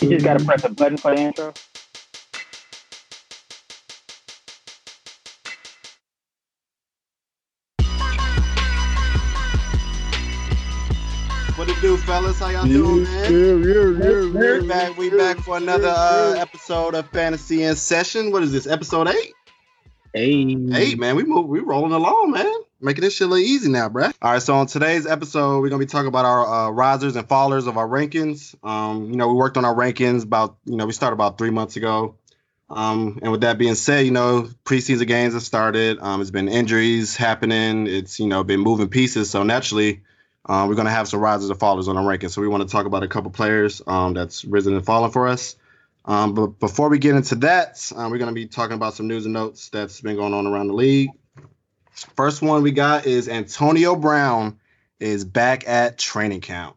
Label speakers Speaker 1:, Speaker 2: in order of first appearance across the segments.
Speaker 1: You just gotta press a button for the intro.
Speaker 2: What it do, fellas? How y'all doing, man?
Speaker 3: Yeah, yeah, yeah,
Speaker 2: We back. We back for another uh, episode of Fantasy in Session. What is this? Episode eight?
Speaker 1: Hey.
Speaker 2: Eight, man. We move. We rolling along, man. Making this shit look easy now, bruh. All right. So on today's episode, we're gonna be talking about our uh, risers and fallers of our rankings. Um, you know, we worked on our rankings about. You know, we started about three months ago. Um, and with that being said, you know, preseason games have started. Um, it's been injuries happening. It's you know been moving pieces. So naturally, um, we're gonna have some risers and fallers on our rankings. So we want to talk about a couple players um, that's risen and fallen for us. Um, but before we get into that, uh, we're gonna be talking about some news and notes that's been going on around the league. First one we got is Antonio Brown is back at training camp.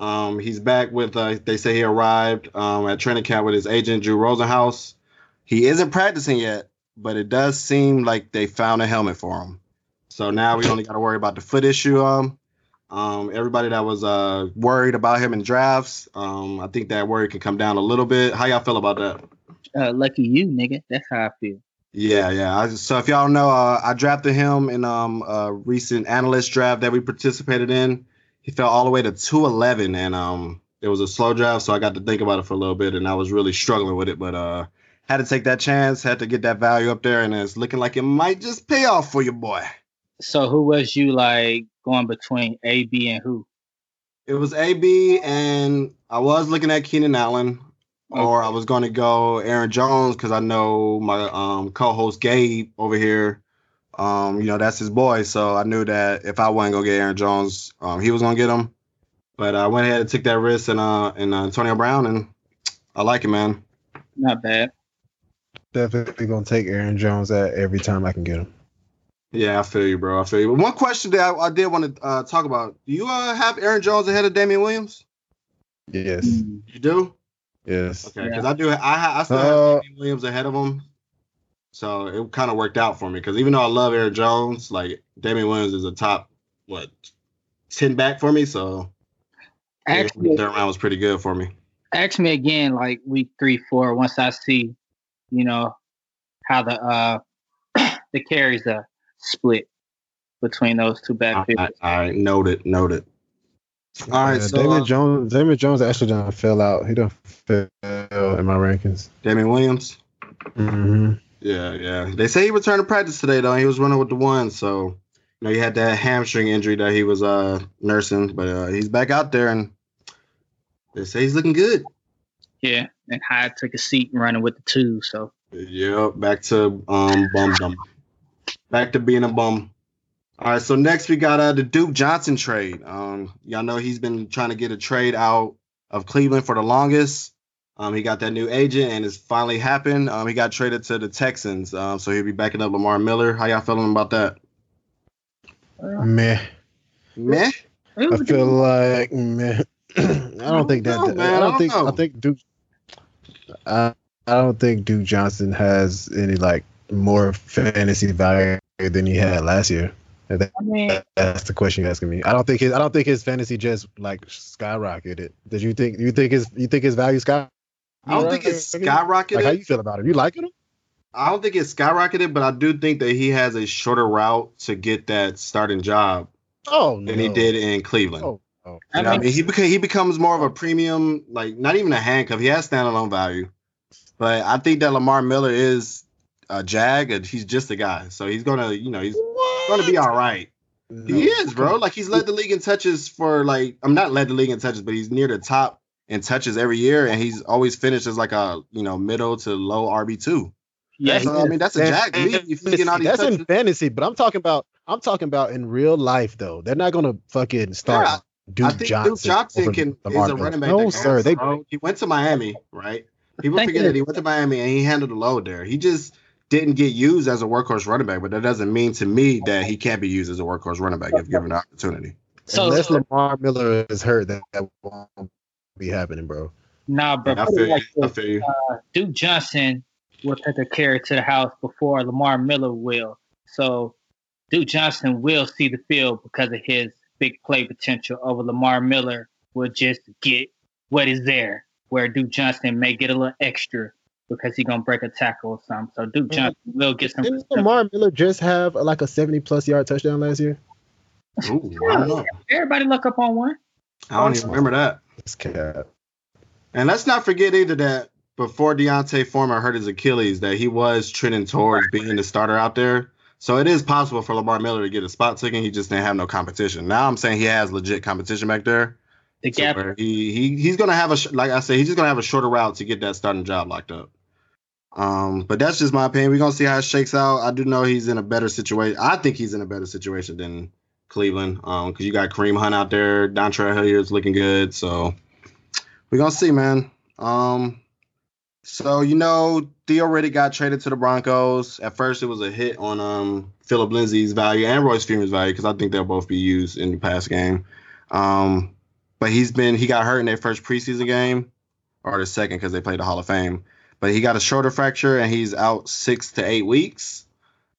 Speaker 2: Um, he's back with. Uh, they say he arrived um, at training camp with his agent Drew Rosenhaus. He isn't practicing yet, but it does seem like they found a helmet for him. So now we only got to worry about the foot issue. Um, um, everybody that was uh worried about him in drafts, um, I think that worry can come down a little bit. How y'all feel about that?
Speaker 1: Uh, lucky you, nigga. That's how I feel.
Speaker 2: Yeah, yeah. I, so if y'all know, uh, I drafted him in um a recent analyst draft that we participated in. He fell all the way to 211, and um it was a slow draft, so I got to think about it for a little bit, and I was really struggling with it, but uh had to take that chance, had to get that value up there, and it's looking like it might just pay off for you, boy.
Speaker 1: So who was you like going between A, B, and who?
Speaker 2: It was AB, and I was looking at Keenan Allen, or I was going to go Aaron Jones because I know my um, co-host Gabe over here. Um, you know that's his boy, so I knew that if I wasn't gonna get Aaron Jones, um, he was gonna get him. But I went ahead and took that risk and uh and uh, Antonio Brown, and I like it, man.
Speaker 1: Not bad.
Speaker 3: Definitely gonna take Aaron Jones at every time I can get him.
Speaker 2: Yeah, I feel you, bro. I feel you. But one question that I, I did want to uh, talk about: Do you uh, have Aaron Jones ahead of Damien Williams?
Speaker 3: Yes,
Speaker 2: You do?
Speaker 3: Yes.
Speaker 2: Okay, because I do. I ha- I still
Speaker 3: Uh,
Speaker 2: have Damien Williams ahead of him, so it kind of worked out for me. Because even though I love Aaron Jones, like Damien Williams is a top what ten back for me. So
Speaker 1: Actually,
Speaker 2: third round was pretty good for me.
Speaker 1: ask me again like week three, four, once I see, you know, how the uh the carries are split between those two
Speaker 2: I, I,
Speaker 1: backfields.
Speaker 2: I noted, noted. All right,
Speaker 3: Yeah,
Speaker 2: so
Speaker 3: Damon
Speaker 2: uh,
Speaker 3: Jones. Damian Jones actually done fell out. He done fell in my rankings.
Speaker 2: Damien Williams.
Speaker 3: Mm-hmm.
Speaker 2: Yeah, yeah. They say he returned to practice today though. He was running with the one, so you know he had that hamstring injury that he was uh nursing, but uh, he's back out there and they say he's looking good.
Speaker 1: Yeah, and Hyde took a seat running with the two. So
Speaker 2: Yep, back to um bum dum. Back to being a bum. All right, so next we got uh the Duke Johnson trade. Um, y'all know he's been trying to get a trade out of Cleveland for the longest. Um, he got that new agent and it's finally happened. Um, he got traded to the Texans. Um, so he'll be backing up Lamar Miller. How y'all feeling about that?
Speaker 3: Meh.
Speaker 2: Meh.
Speaker 3: I feel like meh. I don't think that.
Speaker 2: know, man.
Speaker 3: I
Speaker 2: I
Speaker 3: don't
Speaker 2: don't
Speaker 3: think.
Speaker 2: know.
Speaker 3: I think Duke. I, I don't think Duke Johnson has any like more fantasy value than he had last year. And that-
Speaker 1: I mean,
Speaker 3: That's the question you're asking me. I don't think his. I don't think his fantasy just like skyrocketed. Did you think? You think his? You think his value sky?
Speaker 2: I don't think it's
Speaker 3: Like how you feel about him? You like him?
Speaker 2: I don't think it's skyrocketed, but I do think that he has a shorter route to get that starting job
Speaker 3: Oh no.
Speaker 2: than he did in Cleveland.
Speaker 3: Oh, oh.
Speaker 2: You know
Speaker 1: I
Speaker 2: what I
Speaker 1: mean-
Speaker 2: mean, he beca- he becomes more of a premium, like not even a handcuff. He has standalone value, but I think that Lamar Miller is a jag, and he's just a guy. So he's gonna, you know, he's gonna be all right.
Speaker 3: No.
Speaker 2: He is, bro. Like he's led the league in touches for like I'm not led the league in touches, but he's near the top in touches every year, and he's always finished as like a you know middle to low RB two.
Speaker 1: yeah,
Speaker 2: So I mean that's a jag to me. If he's all these
Speaker 3: That's in fantasy, but I'm talking about. I'm talking about in real life though. They're not gonna fucking start
Speaker 2: Yeah,
Speaker 3: Duke
Speaker 2: I think
Speaker 3: Johnson.
Speaker 2: Duke Johnson
Speaker 3: over
Speaker 2: can is a running back.
Speaker 3: No,
Speaker 2: that
Speaker 3: sir.
Speaker 2: also
Speaker 3: They
Speaker 2: throw. he went to Miami, right? People
Speaker 1: Thank
Speaker 2: forget
Speaker 1: you.
Speaker 2: that he went to Miami and he handled the load there. He just didn't get used as a workhorse running back, but that doesn't mean to me that he can't be used as a workhorse running back if given the opportunity.
Speaker 1: so
Speaker 3: unless Lamar Miller is hurt, that, that won't be happening, bro.
Speaker 1: nah, bro.
Speaker 2: I
Speaker 1: put it
Speaker 2: feel you.
Speaker 1: like
Speaker 2: I
Speaker 1: this.
Speaker 2: feel you.
Speaker 1: Duke Johnson will take a carry to the house before Lamar Miller will. So Duke Johnson will see the field because of his big play potential over Lamar Miller will just get what is there. where Duke Johnson may get a little extra because he's gonna break a tackle or something. So Duke Johnson will get some.
Speaker 4: Didn't Lamar Miller just have uh, like a 70 plus yard touchdown last year?
Speaker 2: Ooh, I.
Speaker 1: Everybody look up on one.
Speaker 2: I don't even remember that.
Speaker 4: That's cap.
Speaker 2: And let's not forget either that before D'Onta Foreman hurt his Achilles, that he was trending towards being the starter out there. So it is possible for Lamar Miller to get a spot taken. He just didn't have no competition. Now I'm saying he has legit competition back there.
Speaker 1: The gap.
Speaker 2: where he he he's gonna have a like I said, he's just gonna have a shorter route to get that starting job locked up. Um, but that's just my opinion. We're gonna see how it shakes out. I do know he's in a better situation. I think he's in a better situation than Cleveland. Um, because you got Kareem Hunt out there, Dontre Hilliard's looking good. So we're gonna see, man. Um, so you know, Theo Riddick got traded to the Broncos. At first, it was a hit on um Phillip Lindsay's value and Royce Freeman's value because I think they'll both be used in the pass game. Um, but he's been he got hurt in their first preseason game or the second because they played the Hall of Fame. But he got a shoulder fracture and he's out six to eight weeks.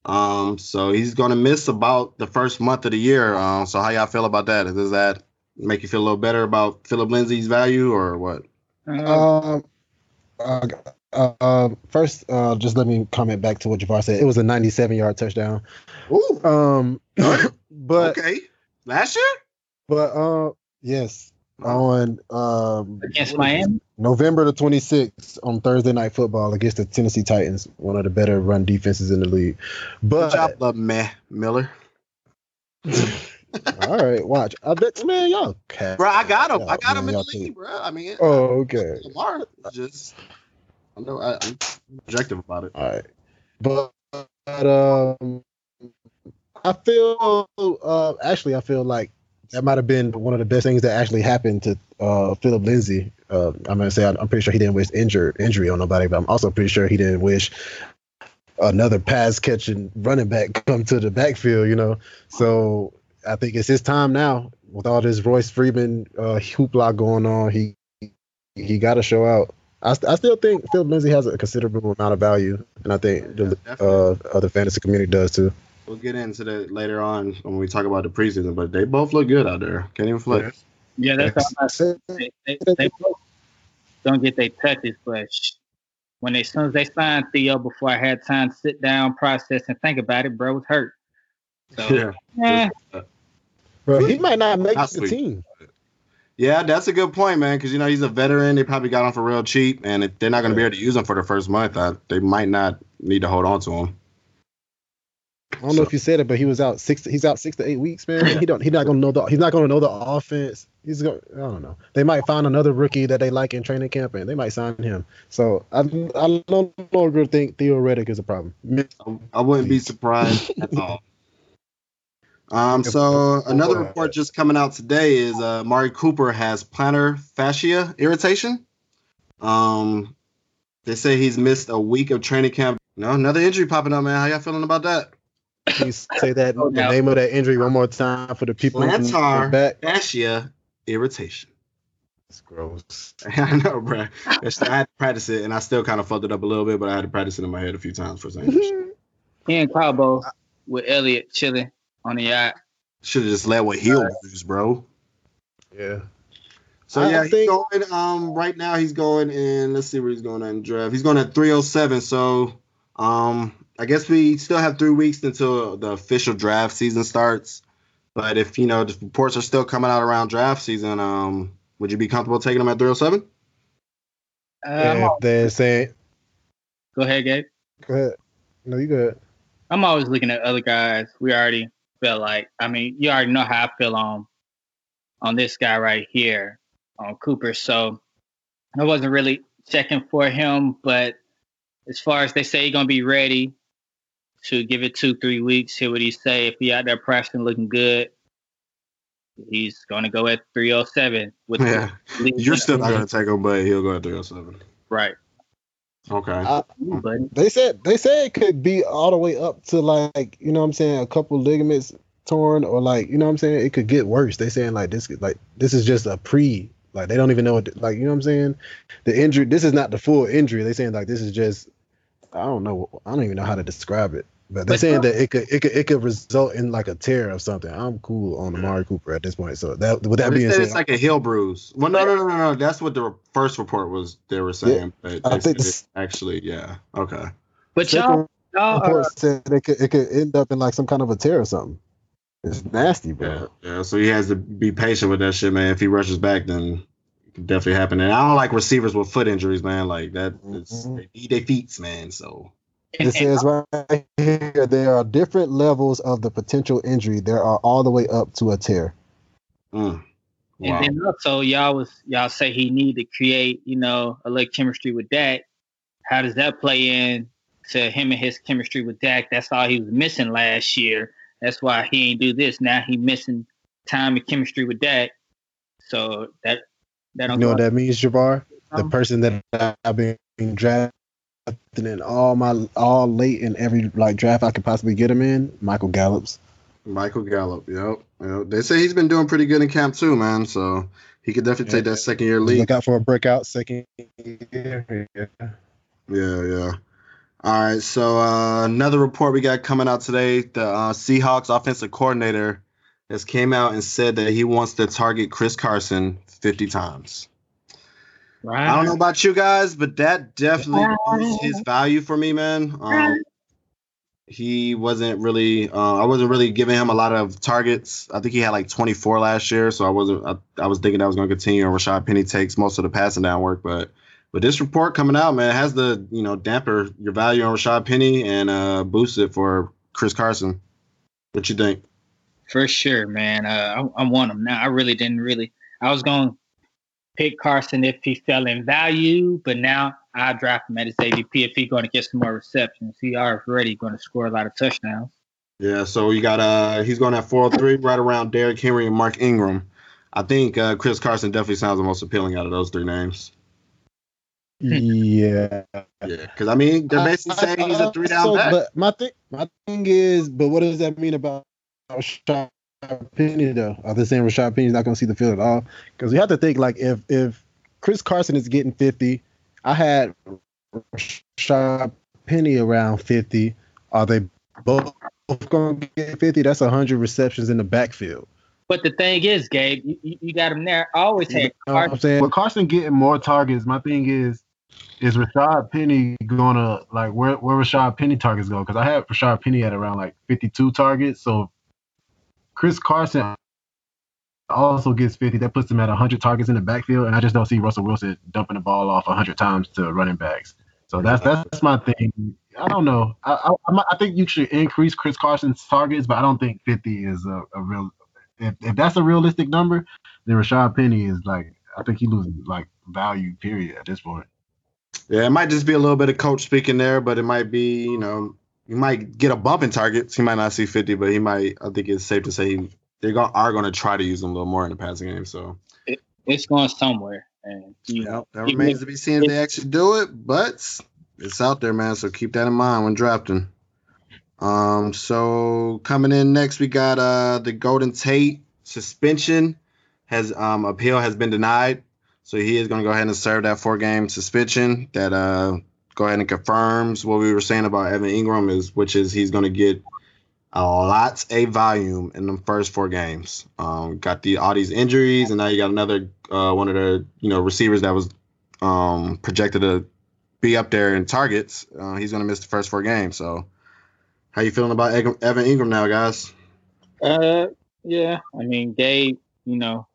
Speaker 2: Um, so he's gonna miss about the first month of the year. Um, so how y'all feel about that? Does that make you feel a little better about Phillip Lindsay's value or what?
Speaker 4: Um, uh, uh, uh, first, uh, just let me comment back to what Javar said. It was a 97 yard touchdown.
Speaker 2: Ooh,
Speaker 4: Um, but
Speaker 2: okay. Last year?
Speaker 4: but uh, yes, on um
Speaker 1: against Miami.
Speaker 4: November the 26th on Thursday Night Football against the Tennessee Titans, one of the better run defenses in the league.
Speaker 2: Good
Speaker 4: But
Speaker 2: job, love meh Miller.
Speaker 4: all right, watch. I bet man, y'all cat.
Speaker 2: Bro, I got him. I got him in the league, bro. I mean,
Speaker 4: Oh, okay.
Speaker 2: Lamar just I know I, I'm objective about it.
Speaker 4: All right, but, but um, I feel uh actually I feel like that might have been one of the best things that actually happened to uh Phillip Lindsay. Uh, I'm gonna say I'm pretty sure he didn't wish injured injury on nobody, but I'm also pretty sure he didn't wish another pass catching running back come to the backfield. You know, so I think it's his time now with all this Royce Freeman uh, hoopla going on. He he got to show out. I, st- I still think Phillip Lindsay has a considerable amount of value, and I think the uh, other fantasy community does too.
Speaker 2: We'll get into that later on when we talk about the preseason, but they both look good out there. Can't even flex.
Speaker 1: Yeah, that's what I'm about to say. They, they, they both don't get their touches, but sh- when they, as soon as they signed Theo, before I had time to sit down, process, and think about it, bro was hurt. So,
Speaker 2: Yeah.
Speaker 1: eh,
Speaker 4: Bro, he might not make
Speaker 2: Not
Speaker 4: the
Speaker 2: sweet.
Speaker 4: team.
Speaker 2: Yeah, that's a good point, man. Because you know he's a veteran. They probably got him for real cheap, and if they're not going to be able to use him for the first month, I, they might not need to hold on to him.
Speaker 4: I don't know if you said it, but he was out six. He's out six to eight weeks, man. He don't. He's not gonna know the. He's not gonna know the offense. He's going. I don't know. They might find another rookie that they like in training camp, and they might sign him. So I, I no longer think Theo Riddick is a problem.
Speaker 2: I, I wouldn't be surprised at all. Um, so another report just coming out today is uh, Mari Cooper has plantar fascia irritation. Um, they say he's missed a week of training camp. No, another injury popping up, man. How y'all feeling about that?
Speaker 4: Please say that
Speaker 1: Oh,
Speaker 4: the name of that injury one more time for the people in the
Speaker 2: Plantar
Speaker 4: back.
Speaker 2: fascia irritation.
Speaker 4: It's gross.
Speaker 2: I know, bro. It's- I had to practice it, and I still kind of fucked it up a little bit, but I had to practice it in my head a few times for saying shit.
Speaker 1: he and Cabo with Elliott chilling on the yacht.
Speaker 2: Should have just led with heel moves, bro.
Speaker 4: Yeah.
Speaker 2: So
Speaker 4: I
Speaker 2: yeah, he's
Speaker 4: think-
Speaker 2: going. Um, right now he's going in. Let's see where he's going in draft. He's going at 307. So, um, I guess we still have three weeks until the official draft season starts. But if you know the reports are still coming out around draft season, um, would you be comfortable taking him at 307?
Speaker 1: Uh,
Speaker 4: And if they're saying,
Speaker 1: go ahead, Gabe.
Speaker 4: go ahead. No, you good.
Speaker 1: I'm always looking at other guys. We already feel like, I mean, you already know how I feel on on this guy right here, on Cooper. So I wasn't really checking for him, but as far as they say he's gonna be ready to give it two, three weeks, hear what he say. If he out there pressing looking good, he's gonna go at 307 with
Speaker 2: Yeah,
Speaker 1: the
Speaker 2: you're still not going to take him, but he'll go at 307.
Speaker 1: right.
Speaker 2: Okay.
Speaker 4: I,
Speaker 1: hmm.
Speaker 4: They said they said it could be all the way up to like you know what I'm saying a couple ligaments torn or like you know what I'm saying it could get worse. They saying like this like this is just a pre like they don't even know what like you know what I'm saying the injury this is not the full injury. They saying like this is just I don't know I don't even know how to describe it.
Speaker 3: But they're saying that it could it could it could result in like a tear or something. I'm cool on Amari Cooper at this point. So that with that
Speaker 2: They
Speaker 3: being
Speaker 2: said
Speaker 3: said,
Speaker 2: it's like a heel bruise. Well, no, no, no, no, no. That's what the first report was. They were saying, but
Speaker 3: I think
Speaker 2: said
Speaker 3: this-
Speaker 2: it actually, yeah, okay.
Speaker 1: But y'all, y'all are,
Speaker 3: report said it could it could end up in like some kind of a tear or something. It's nasty, bro.
Speaker 2: yeah. So he has to be patient with that shit, man. If he rushes back, then it could definitely happen. And I don't like receivers with foot injuries, man. Like that, is,
Speaker 3: Mhm.
Speaker 2: they need their feet, man. So
Speaker 3: It says right here there are different levels of the potential injury. There are all the way up to a tear.
Speaker 2: mm.
Speaker 1: And then also y'all was y'all say he need to create, you know, a little chemistry with Dak. How does that play in to him and his chemistry with Dak? That's all he was missing last year. That's why he ain't do this. Now he missing time and chemistry with Dak. So that that
Speaker 3: You know what that means, Jabbar? The person that I've been drafting in all my all late in every like draft I could possibly get him in, Michael Gallup's.
Speaker 2: Michael Gallup. Yep. yep. They say he's been doing pretty good in camp too, man. So he could definitely take that second year lead.
Speaker 3: Look out for a breakout second year.
Speaker 2: Yeah, yeah. All right. So uh, another report we got coming out today: the uh, Seahawks offensive coordinator has came out and said that he wants to target Chris Carson 50 times.
Speaker 1: right.
Speaker 2: I don't know about you guys, but that definitely boosts his value for me, man. Um, he wasn't really, uh, I wasn't really giving him a lot of targets. I think he had like 24 last year, so I wasn't. I, I was thinking that was going to continue. And Rashad Penny takes most of the passing down work, but but this report coming out, man, has the you know damper your value on Rashad Penny and uh, boost it for Chris Carson. What you think?
Speaker 1: For sure, man. Uh, I, I want him now. I really didn't really. I was going to pick Carson if he fell in value, but now I draft him at his ADP if he's going to get some more receptions. He already going to score a lot of touchdowns.
Speaker 2: Yeah, so you got uh he's going at four three, right around Derrick Henry and Mark Ingram. I think uh, Chris Carson definitely sounds the most appealing out of those three names.
Speaker 3: Yeah.
Speaker 2: Yeah, because I mean they're basically
Speaker 3: I- I-
Speaker 2: saying he's a three down
Speaker 3: so,
Speaker 2: back.
Speaker 3: But my thing, my thing is, but what does that mean about Rashad Penny though? Are they saying Rashad Penny's not going to see the field at all? Because you have to think like if if Chris Carson is getting fifty, I had Rashad Penny around fifty. Are they both going to get fifty? That's hundred receptions in the backfield.
Speaker 1: But the thing is, Gabe, you, you you got him there. I always
Speaker 3: You
Speaker 1: had
Speaker 3: know I'm saying?
Speaker 4: With Carson getting more targets, my thing is, is Rashad Penny gonna like where where Rashad Penny targets go? Because I had Rashad Penny at around like 52 targets. So Chris Carson also gets 50. That puts him at 100 targets in the backfield, and I just don't see Russell Wilson dumping the ball off 100 times to running backs. So that's that's my thing. I don't know. I I, I'm- think you should increase Chris Carson's targets, but I don't think 50 is a, a real. If, if that's a realistic number, then Rashad Penny is like I think he loses like value period at this point.
Speaker 2: Yeah, it might just be a little bit of coach speaking there, but it might be you know you might get a bump in targets. He might not see 50, but he might. I think it's safe to say he, they go, are going to try to use him a little more in the passing game. So
Speaker 1: It's going somewhere, and you
Speaker 2: yeah,
Speaker 1: know,
Speaker 2: that remains
Speaker 1: if-
Speaker 2: to be seen if they actually do it, but it's out there, man. So keep that in mind when drafting. Um, so coming in next, we got uh the Golden Tate suspension has um appeal has been denied, so he is going to go ahead and serve that four game suspension. That uh go ahead and confirms what we were saying about Evan Engram is, which is he's going to get a lot a volume in the first four games. Um, got the all these injuries, and now you got another uh one of the you know receivers that was um projected to be up there in targets. Uh, he's going to miss the first four games. So, how you feeling about Evan Engram now, guys?
Speaker 1: Uh, yeah. I mean, they you know,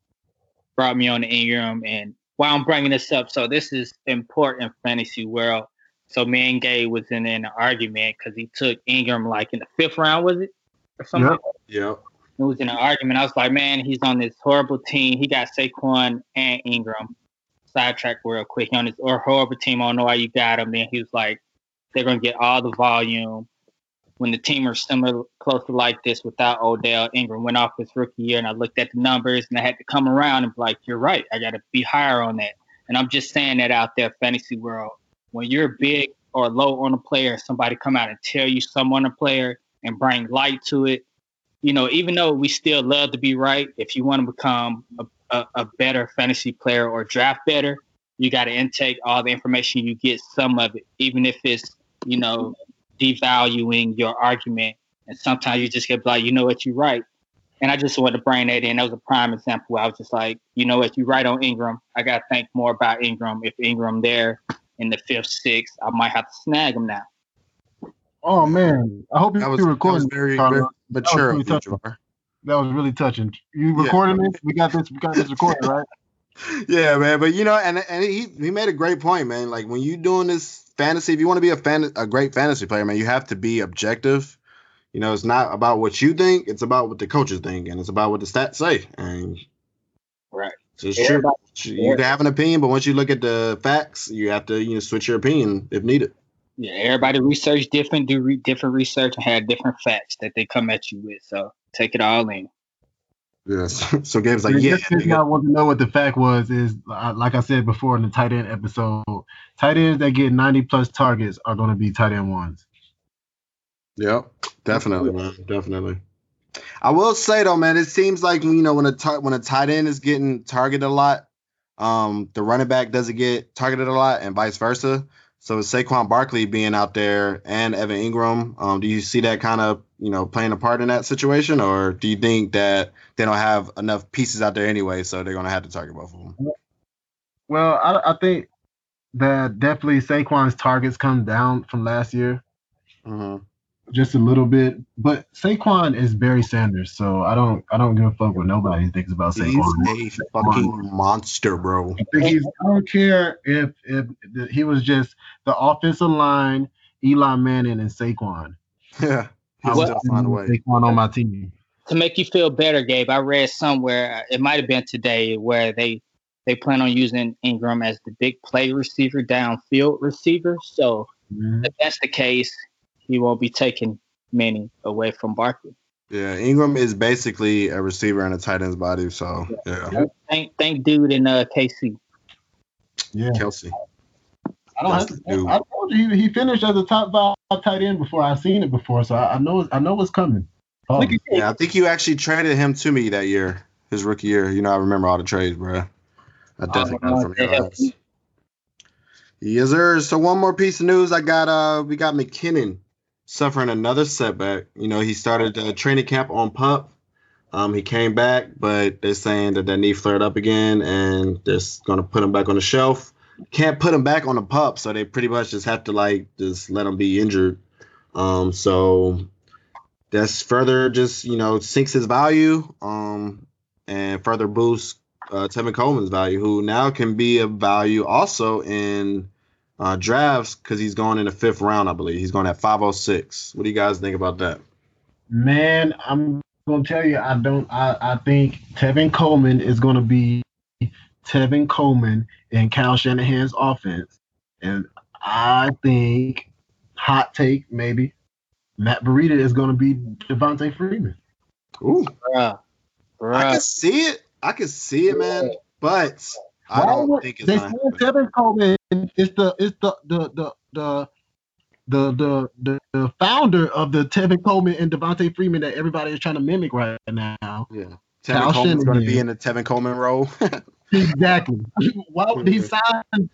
Speaker 1: brought me on Engram, and while I'm bringing this up, so this is important fantasy world. So me and Gabe was in an argument because he took Engram like in the fifth round, was it, or something?
Speaker 4: Yep.
Speaker 2: Yep.
Speaker 1: It was in an argument. I was like, man, he's on this horrible team. He got Saquon and Engram. Sidetrack real quick. He on this or horrible team. I don't know why you got him. Then he was like, they're gonna get all the volume. When the team are similar, close to like this without Odell, Engram went off his rookie year, and I looked at the numbers, and I had to come around and be like, you're right. I got to be higher on that. And I'm just saying that out there, fantasy world. When you're big or low on a player, somebody come out and tell you some on a player and bring light to it, you know, even though we still love to be right, if you want to become a, a, a better fantasy player or draft better, you got to intake all the information you get, some of it, even if it's, you know, devaluing your argument. And sometimes you just get like, you know what, you're right. And I just wanted to bring that in. That was a prime example I was just like, you know what, you're right on Engram. I got to think more about Engram. If Engram there in the fifth, sixth, I might have to snag him now.
Speaker 4: Oh man, I hope
Speaker 2: That was,
Speaker 4: you're
Speaker 2: that was very, very mature of
Speaker 4: really touching. That was really touching. You recording this? We got this. We got this recorded, right?
Speaker 2: yeah, man. But you know, and and he he made a great point, man. Like when you're doing this fantasy, if you want to be a fan, a great fantasy player, man, you have to be objective. You know, it's not about what you think; it's about what the coaches think, and it's about what the stats say. And
Speaker 1: Right.
Speaker 2: So it's true. You can have an opinion, but once you look at the facts, you have to you know switch your opinion if needed.
Speaker 1: Yeah, everybody research different, do re- different research, and have different facts that they come at you with. So take it all in.
Speaker 2: Yes. So Gabe's like,
Speaker 4: The
Speaker 2: yeah,
Speaker 4: listeners
Speaker 2: nigga.
Speaker 4: want to know what the fact was is uh, like I said before in the tight end episode. Tight ends that get 90 plus targets are going to be tight end ones.
Speaker 2: Yep, definitely, man, definitely. I will say though, man, it seems like you know when a tar- when a tight end is getting targeted a lot, um, the running back doesn't get targeted a lot, and vice versa. So with Saquon Barkley being out there and Evan Engram, um, do you see that kind of you know playing a part in that situation, or do you think that they don't have enough pieces out there anyway, so they're gonna have to target both of them?
Speaker 4: Well, I, I think that definitely Saquon's targets come down from last year
Speaker 2: hmm
Speaker 4: just a little bit, but Saquon is Barry Sanders, so I don't I don't give a fuck what nobody thinks about Saquon.
Speaker 2: He's
Speaker 4: Saquon.
Speaker 2: a fucking monster, bro.
Speaker 4: I think he's. I don't care if if the, he was just the offensive line, Eli Manning and Saquon.
Speaker 2: Yeah, he'll find a way.
Speaker 4: Saquon on my team.
Speaker 1: To make you feel better, Gabe, I read somewhere it might have been today where they they plan on using Engram as the big play receiver, downfield receiver. So
Speaker 4: Mhm.
Speaker 1: if that's the case, he won't be taking many away from Barkley.
Speaker 2: Yeah, Engram is basically a receiver in a tight end's body. So yeah,
Speaker 1: Thank thank dude in uh, KC.
Speaker 4: Yeah,
Speaker 2: Kelce.
Speaker 4: I don't have to.
Speaker 2: dude.
Speaker 4: I told you he, he finished as a top five tight end before. I've seen it before, so I, I know I know what's coming. Oh,
Speaker 1: Look at
Speaker 2: Yeah, I think you actually traded him to me that year, his rookie year. You know, I remember all the trades, bro. I definitely got from
Speaker 1: they
Speaker 2: your
Speaker 1: helped
Speaker 2: ass. Yes, sir. So one more piece of news. I got uh we got McKinnon suffering another setback. You know, he started uh, training camp on pup. Um, he came back, but they're saying that that knee flared up again, and they're gonna put him back on the shelf. Can't put him back on the pup, so they pretty much just have to like just let him be injured. Um, so that's further just you know sinks his value, um, and further boosts uh, Tevin Coleman's value, who now can be a value also in uh, drafts because he's going in the fifth round, I believe. He's going at 506. What do you guys think about that?
Speaker 4: man, I'm gonna tell you, I don't. I I think Tevin Coleman is gonna be Tevin Coleman in Kyle Shanahan's offense, and I think hot take maybe Matt Breida is gonna be Devonta Freeman.
Speaker 2: Ooh,
Speaker 1: Bruh.
Speaker 2: I can see it. I can see it, man. But I don't
Speaker 4: would-
Speaker 2: think it's
Speaker 4: they said. Tevin Coleman is the is the the the the the the the, the founder of the Tevin Coleman and Devonta Freeman that everybody is trying to mimic right now.
Speaker 2: Yeah. Tevin Coleman's going to be in the Tevin Coleman role.
Speaker 4: Exactly. Why would he sign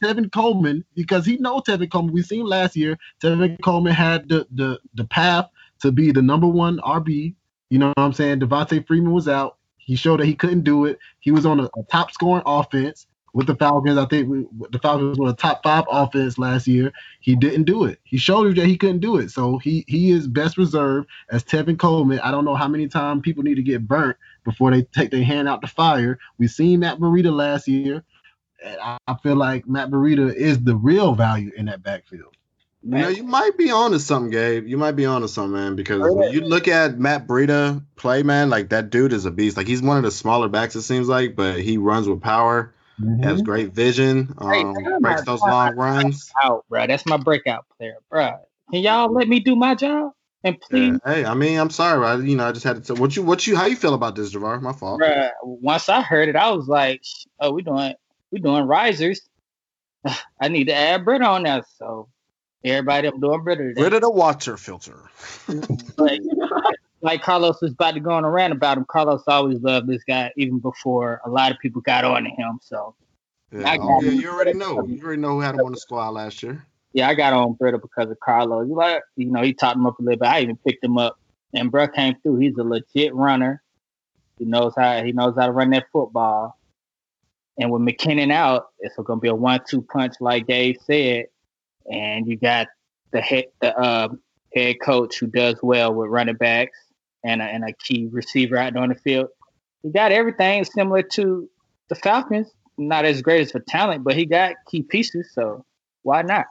Speaker 4: Tevin Coleman? Because he knows Tevin Coleman. We seen last year, Tevin Coleman had the the the path to be the number one RB. You know what I'm saying? Devonta Freeman was out. He showed that he couldn't do it. He was on a, a top scoring offense with the Falcons. I think we, the Falcons were a top five offense last year. He didn't do it. He showed you that he couldn't do it. So he he is best reserved as Tevin Coleman. I don't know how many times people need to get burnt before they take their hand out the fire. We've seen Matt Breida last year. And I I feel like Matt Breida is the real value in that backfield.
Speaker 2: You know, you might be on to something, Gabe. You might be on to something, man. Because oh, when you look at Matt Breida play, man, like that dude is a beast. Like he's one of the smaller backs, it seems like, but he runs with power, has great vision,
Speaker 1: Hey,
Speaker 2: um,
Speaker 1: I'm
Speaker 2: breaks those long runs.
Speaker 1: out, bro. That's my breakout player, bro. Can y'all let me do my job? And please,
Speaker 2: Yeah. Hey, I mean, I'm sorry, I, you know, I just had to. Tell, what you, what you, how you feel about this, Javar? My fault.
Speaker 1: bro. Once I heard it, I was like, "Oh, we doing, we doing risers." I need to add Britta on there, so everybody, I'm doing Britta today.
Speaker 2: Rid of the water filter.
Speaker 1: like, like Carlos was about to go on a rant about him. Carlos always loved this guy, even before a lot of people got on to him. So
Speaker 2: Yeah. Oh, yeah, you already know. You already know who had him on the squad last year.
Speaker 1: yeah, I got on Brittle because of Carlos. You like, you know, he taught him up a little bit. I even picked him up, and bro came through. He's a legit runner. He knows how he knows how to run that football. And with McKinnon out, it's gonna be a one-two punch, like Dave said. And you got the head the uh, head coach who does well with running backs and a, and a key receiver out there on the field. He got everything similar to the Falcons. Not as great as for talent, but he got key pieces. So why not?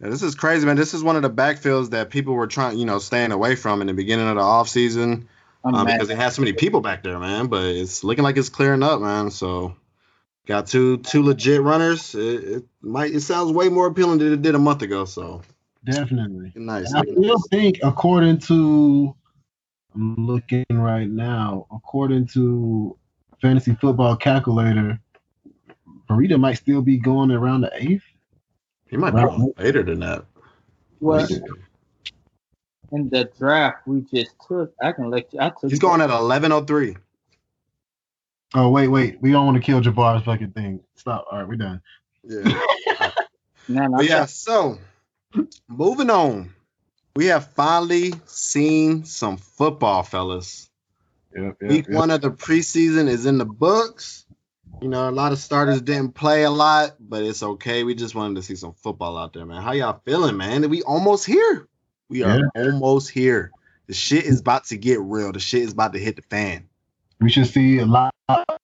Speaker 2: Yeah, this is crazy, man. This is one of the backfields that people were trying, you know, staying away from in the beginning of the offseason um, because they had so many people back there, man. But it's looking like it's clearing up, man. So got two two legit runners. It, it might it sounds way more appealing than it did a month ago. So
Speaker 4: definitely
Speaker 2: nice.
Speaker 4: I still think, according to I'm looking right now, according to Fantasy Football Calculator, Burrito might still be going around the eighth.
Speaker 2: He might be later than that.
Speaker 1: What? In the draft we just took, I can let you. I took.
Speaker 2: He's going at eleven oh three.
Speaker 4: Oh wait, wait. We don't want to kill Jabbar's fucking thing. Stop. All right, we're done.
Speaker 2: Yeah. no, no, yeah. So, moving on. We have finally seen some football, fellas.
Speaker 4: Yep, yep,
Speaker 2: Week
Speaker 4: yep.
Speaker 2: one of the preseason is in the books. You know, a lot of starters didn't play a lot, but it's okay. We just wanted to see some football out there, man. How y'all feeling, man? We almost here. We are
Speaker 4: Yeah.
Speaker 2: almost here. The shit is about to get real. The shit is about to hit the fan.
Speaker 4: We should see a lot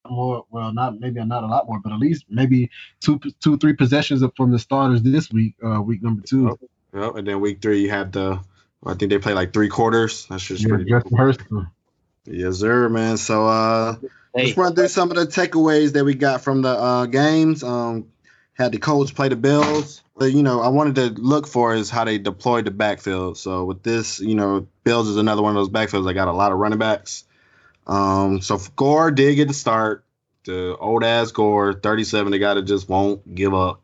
Speaker 4: more. Well, not maybe not a lot more, but at least maybe two, two, three possessions from the starters this week. Uh, week number two.
Speaker 2: Yep. And then week three, you have the. I think they play like three quarters. That's just
Speaker 4: Yeah,
Speaker 2: pretty
Speaker 4: Justin
Speaker 2: cool.
Speaker 4: Hurst.
Speaker 2: Yes, sir, man. So uh
Speaker 1: Hey,
Speaker 2: let's run through some of the takeaways that we got from the uh games. Um had the Colts play the Bills. But you know, I wanted to look for is how they deployed the backfield. So with this, you know, Bills is another one of those backfields that got a lot of running backs. Um, so Gore did get the start. The old ass Gore, 37, the guy that just won't give up.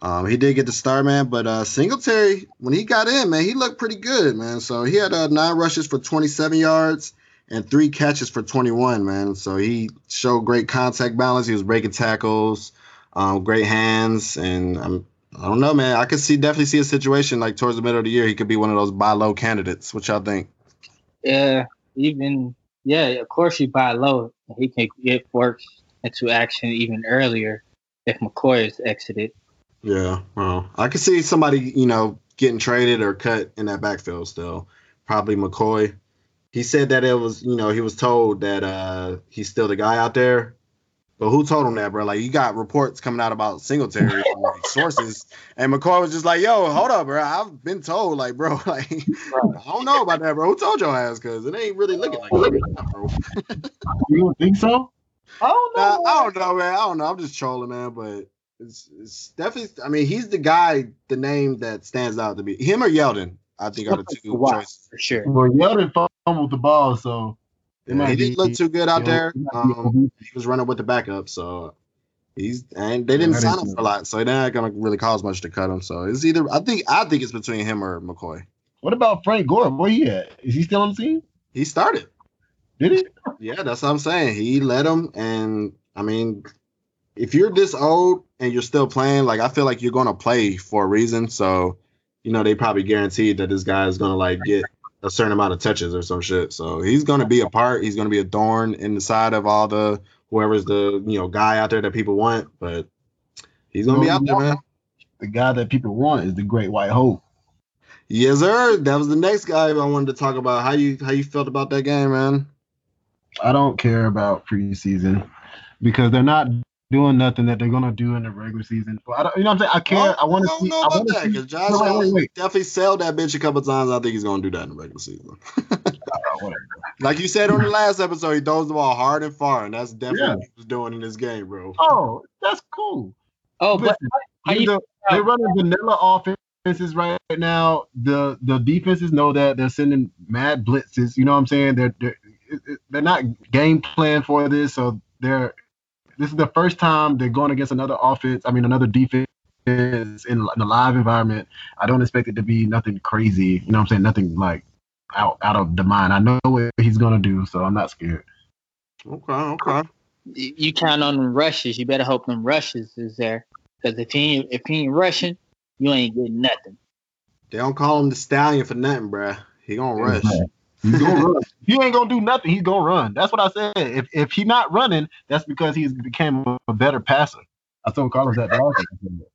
Speaker 2: Um, he did get the start, man, but uh, Singletary, when he got in, man, he looked pretty good, man. So he had uh, nine rushes for 27 yards and three catches for 21, man. So he showed great contact balance. He was breaking tackles, um, great hands, and I'm, I don't know, man. I could see definitely see a situation like towards the middle of the year, he could be one of those buy low candidates. What y'all think?
Speaker 1: yeah, even yeah, of course you buy low. He can get works into action even earlier if McCoy is exited.
Speaker 2: Yeah, well, I could see somebody, you know, getting traded or cut in that backfield still. Probably McCoy. He said that it was, you know, he was told that uh he's still the guy out there. But who told him that, bro? Like you got reports coming out about Singletary from like sources, and McCoy was just like, "Yo, hold up, bro. I've been told, like, bro, like, I don't know about that, bro. Who told your ass? Cause it ain't really looking like that, bro.
Speaker 4: You don't think so?
Speaker 1: I don't
Speaker 2: Nah, I don't know, man. I don't know. I'm just trolling, man. But it's it's definitely. I mean, he's the guy, the name that stands out to me. Him or Yeldon, I think are the two
Speaker 1: Wow,
Speaker 2: choices.
Speaker 1: for sure.
Speaker 4: Well, Yeldon fumbled the ball, so it
Speaker 2: Yeah,
Speaker 4: might
Speaker 2: he
Speaker 4: be-
Speaker 2: didn't look too good out there.
Speaker 4: it might be
Speaker 2: Um, he was running with the backup, so he's and they didn't sign him for a lot, so they're not gonna really cause much to cut him. So it's either I think I think it's between him or McCoy.
Speaker 4: What about Frank Gore? Where he at? Is he still on the team?
Speaker 2: He started.
Speaker 4: Did he?
Speaker 2: Yeah, that's what I'm saying. He led him, and I mean, if you're this old and you're still playing, like I feel like you're gonna play for a reason. So, you know, they probably guaranteed that this guy is gonna like get a certain amount of touches or some shit. So he's gonna be a part. He's gonna be a thorn in the side of all the whoever's the you know guy out there that people want. But he's gonna be out there, man.
Speaker 4: The guy that people want is the Great White Hope.
Speaker 2: Yes, sir. That was the next guy I wanted to talk about. How you how you felt about that game, man?
Speaker 4: I don't care about preseason because they're not doing nothing that they're gonna do in the regular season. Well, I don't, you know what I'm saying? I care. I want to
Speaker 2: don't
Speaker 4: see.
Speaker 2: know
Speaker 4: I want to
Speaker 2: that
Speaker 4: see.
Speaker 2: Josh
Speaker 4: Wait, wait, wait.
Speaker 2: definitely sailed that bitch a couple times. I think he's gonna do that in the regular season.
Speaker 4: whatever.
Speaker 2: like you said on the last episode, he throws the ball hard and far, and that's definitely
Speaker 4: Yeah.
Speaker 2: what he was doing in this game, bro.
Speaker 4: Oh, that's cool.
Speaker 1: Oh, but
Speaker 4: Listen,
Speaker 1: how you-
Speaker 4: the- they're running vanilla offenses right now. The the defenses know that they're sending mad blitzes. You know what I'm saying? They're they're, it- it- they're not game plan for this, so they're this is the first time they're going against another offense. I mean, another defense in, in a live environment. I don't expect it to be nothing crazy. You know what I'm saying? Nothing like out out of the mind. I know what he's gonna do, so I'm not scared.
Speaker 2: Okay, okay.
Speaker 1: you you count on them rushes. You better hope them rushes is there. Because if he ain't, if he ain't rushing, you ain't getting nothing.
Speaker 2: They don't call him the stallion for nothing, bruh. He gonna rush.
Speaker 4: He's gonna run. He ain't gonna do nothing. He's gonna run. That's what I said. If if he not running, that's because he's became a better passer. I told Carlos that.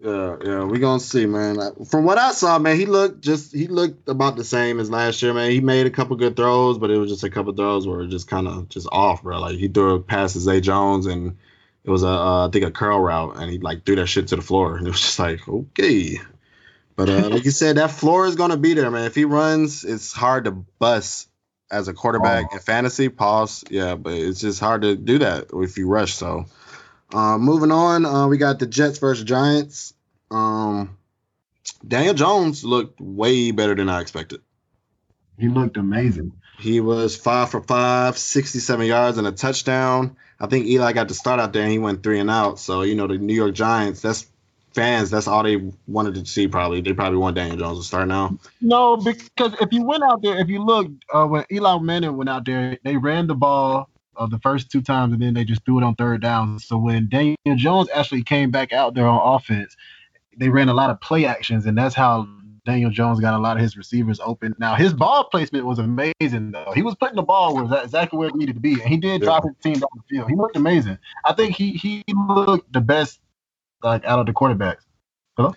Speaker 2: Yeah, yeah, we gonna see, man. From what I saw, man, he looked just he looked about the same as last year, man. He made a couple good throws, but it was just a couple throws where it just kind of just off, bro. Like he threw a pass to Zay Jones, and it was a uh, I think a curl route, and he like threw that shit to the floor, and it was just like okay. But uh, like you said, that floor is gonna be there, man. If he runs, it's hard to bust as a quarterback in fantasy. Pause, yeah, but it's just hard to do that if you rush. So. Uh, moving on, uh, we got the Jets versus Giants. Um, Daniel Jones looked way better than I expected.
Speaker 4: He looked amazing.
Speaker 2: He was five for five, 67 yards and a touchdown. I think Eli got to start out there and he went three and out. So, you know, the New York Giants, that's fans, that's all they wanted to see probably. They probably want Daniel Jones to start now.
Speaker 4: No, because if you went out there, if you looked uh, when Eli Manning went out there, they ran the ball uh, the first two times and then they just threw it on third down. So when Daniel Jones actually came back out there on offense, they ran a lot of play actions, and that's how Daniel Jones got a lot of his receivers open. Now his ball placement was amazing though. He was putting the ball where that exactly where it needed to be, and he did drop his team down the field. He looked amazing. I think he he looked the best like out of the quarterbacks. Hello?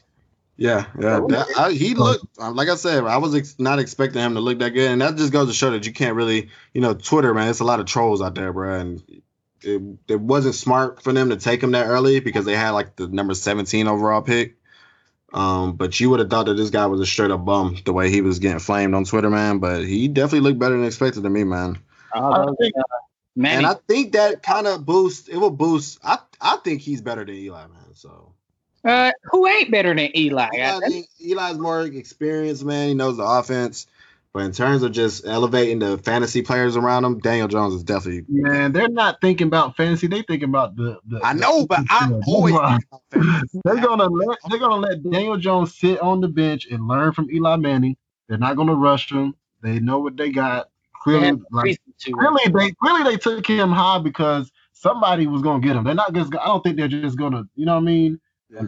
Speaker 2: Yeah, yeah. That, I, he looked uh, like I said. I was ex- not expecting him to look that good, and that just goes to show that you can't really, you know, Twitter, man. It's a lot of trolls out there, bro, and it, it wasn't smart for them to take him that early because they had like the number 17 overall pick. Um, but you would have thought that this guy was a straight up bum the way he was getting flamed on Twitter, man. But he definitely looked better than expected to me, man.
Speaker 1: Uh,
Speaker 4: think-
Speaker 1: uh, Manny,
Speaker 2: And I think that kind of boost. It will boost. I I think he's better than Eli, man. So.
Speaker 1: uh, who ain't better than Eli?
Speaker 2: Yeah, I think Eli's more experienced, man. He knows the offense. But in terms of just elevating the fantasy players around him, Daniel Jones is definitely.
Speaker 4: Man, they're not thinking about fantasy. They thinking about the. the
Speaker 2: I know, but I'm
Speaker 4: Yeah,
Speaker 2: always.
Speaker 4: that's why.
Speaker 2: thinking about fantasy.
Speaker 4: They're gonna let they're gonna let Daniel Jones sit on the bench and learn from Eli Manning. They're not gonna rush him. They know what they got.
Speaker 1: They
Speaker 4: Clearly,
Speaker 1: have
Speaker 4: like
Speaker 1: reason
Speaker 4: clearly they clearly they took him high because somebody was gonna get him. They're not just. I don't think they're just gonna. You know what I mean?
Speaker 2: Yeah.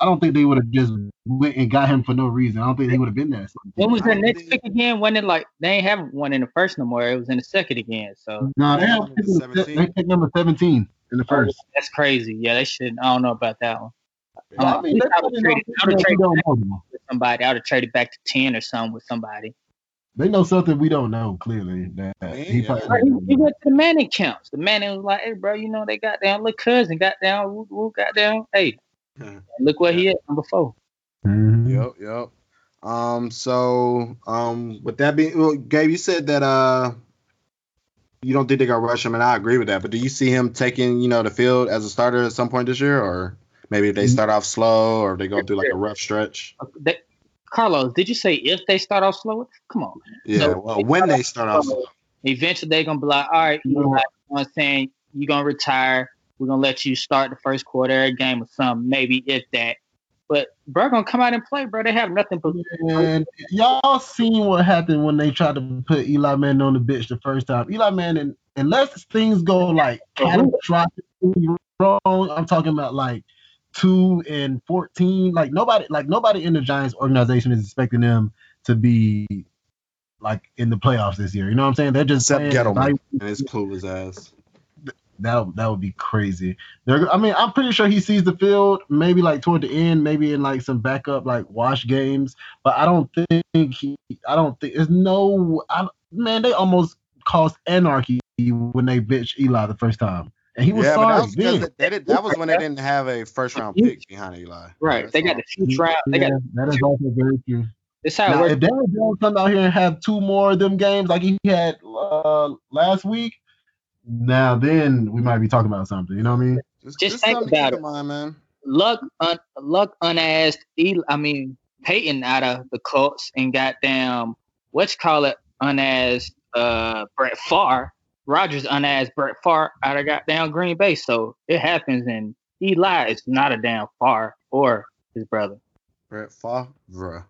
Speaker 4: I don't think they would have just went and got him for no reason. I don't think he would have been there.
Speaker 1: When was
Speaker 2: I
Speaker 1: their next
Speaker 2: think-
Speaker 1: pick again? When it like they ain't have one in the first no more. It was in the second again. So
Speaker 4: No, they have
Speaker 2: Number
Speaker 4: pick number-
Speaker 2: 17.
Speaker 4: they picked number seventeen in the first.
Speaker 1: that's crazy. Yeah, they should. I don't know about that one.
Speaker 2: Yeah.
Speaker 1: Uh,
Speaker 4: I mean,
Speaker 1: I would
Speaker 4: what
Speaker 1: trade it- I would trade
Speaker 4: don't.
Speaker 1: With somebody, I would have traded back to ten or something with somebody.
Speaker 4: They know something we don't know. Clearly, that he
Speaker 2: Yeah.
Speaker 4: probably-
Speaker 1: Right, He, he went to the Manning camps. The Manning was like, "Hey, bro, you know they got down. Little cousin got down. Woo, woo, got down. Hey,
Speaker 2: Yeah.
Speaker 1: look where he at number four.
Speaker 4: Mhm.
Speaker 2: Yep, yep. Um, so um, with that being, well, Gabe, you said that uh, you don't think they gonna rush him, and I agree with that. But do you see him taking, you know, the field as a starter at some point this year, or maybe if they start off slow, or if they go through like a rough stretch?
Speaker 1: They, Carlos, did you say if they start off slow? Come on. man.
Speaker 2: Yeah,
Speaker 1: So-
Speaker 2: well, when they start off slow.
Speaker 1: Eventually, they're gonna be like, "All right, you know what I'm saying? You're gonna retire. We're gonna let you start the first quarter every game or something, maybe if that." But bro, gonna come out and play, bro. They have nothing but
Speaker 4: And y'all seen what happened when they tried to put Eli Manning on the bench the first time. Eli Manning, unless things go like uh-huh. catastrophically wrong, I'm talking about like two and fourteen. Like nobody, like nobody in the Giants organization is expecting them to be like in the playoffs this year. You know what I'm saying? They're just
Speaker 2: Except Gettleman and his clueless ass.
Speaker 4: that that would be crazy. They're, I mean, I'm pretty sure he sees the field maybe like toward the end, maybe in like some backup like wash games. But I don't think he. I don't think there's no. I, man, they almost caused anarchy when they bitched Eli the first time, and he was
Speaker 2: yeah, but
Speaker 4: sorry
Speaker 2: that was, because they did, that was when they didn't have a first round pick behind Eli.
Speaker 1: right. They got the two round. They got
Speaker 4: that is also very true.
Speaker 1: this how it
Speaker 4: Now,
Speaker 1: works.
Speaker 4: if Daniel Jones come out here and have two more of them games like he had uh, last week, now then we might be talking about something. You know what I mean?
Speaker 2: Just,
Speaker 1: Just
Speaker 2: just
Speaker 1: think about it.
Speaker 2: mind, man.
Speaker 1: Luck, un, luck unasked. Eli, I mean Peyton out of the Colts and got down. What's call it unasked? Uh, Brett Favre. Rogers unasked Brett Favre out of got down Green Bay. So it happens, and Eli is not a damn Favre or his brother.
Speaker 2: Brett Favre.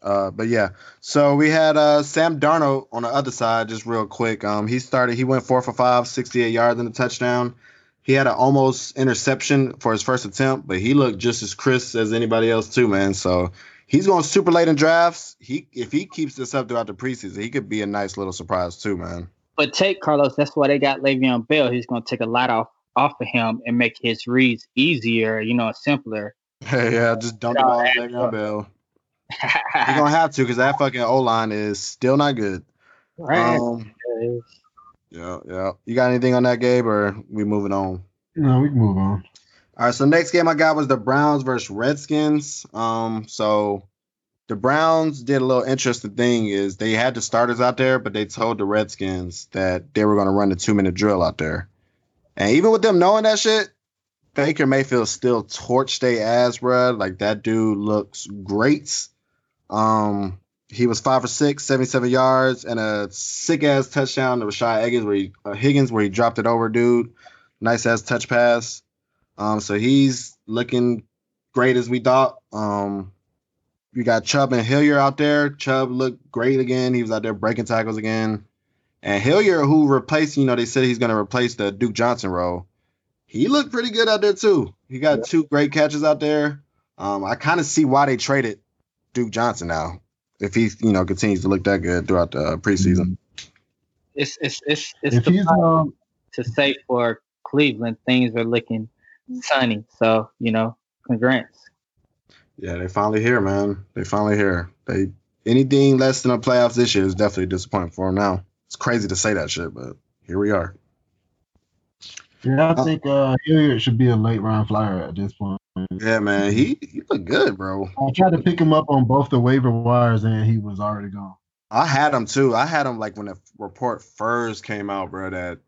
Speaker 2: Uh, but yeah, so we had uh, Sam Darnold on the other side, just real quick. Um, he started, he went four for five, 68 yards and a touchdown. He had an almost interception for his first attempt, but he looked just as crisp as anybody else too, man. So he's going super late in drafts. He if he keeps this up throughout the preseason, he could be a nice little surprise too, man.
Speaker 1: But take Carlos. That's why they got Le'Veon Bell. He's going to take a lot off off of him and make his reads easier. You know, simpler.
Speaker 2: Hey, yeah, just dump the ball on Le'Veon Bell. You're gonna have to because that fucking O line is still not good.
Speaker 1: right.
Speaker 2: Um, yeah, yeah. You got anything on that, Gabe, or we moving on?
Speaker 4: No, we can move on.
Speaker 2: All right, so next game I got was the Browns versus Redskins. Um, so the Browns did a little interesting thing is they had the starters out there, but they told the Redskins that they were going to run the two minute drill out there. And even with them knowing that shit, Baker Mayfield still torched their ass, bro. Like that dude looks great. Um, he was five for six, 77 yards, and a sick ass touchdown to Rashad Higgins where he uh, Higgins where he dropped it over, dude. Nice ass touch pass. Um, so he's looking great as we thought. Um, you got Chubb and Hilliard out there. Chubb looked great again. He was out there breaking tackles again. And Hilliard, who replaced, you know, they said he's going to replace the Duke Johnson role. He looked pretty good out there too. He got two great catches out there. Um, I kind of see why they traded Duke Johnson now. If he, you know, continues to look that good throughout the uh, preseason.
Speaker 1: It's it's it's it's
Speaker 4: If
Speaker 1: the
Speaker 4: he's um,
Speaker 1: to say for Cleveland things are looking sunny. So you know, congrats.
Speaker 2: Yeah, they finally here, man. They finally here. They anything less than a playoffs this year is definitely disappointing for them now. It's crazy to say that shit, but here we are.
Speaker 4: yeah, I think uh, Hilliard should be a late round flyer at this point.
Speaker 2: Yeah, man. He he looked good, bro.
Speaker 4: I tried to pick him up on both the waiver wires, and he was already gone.
Speaker 2: I had him too. I had him like when the report first came out, bro. That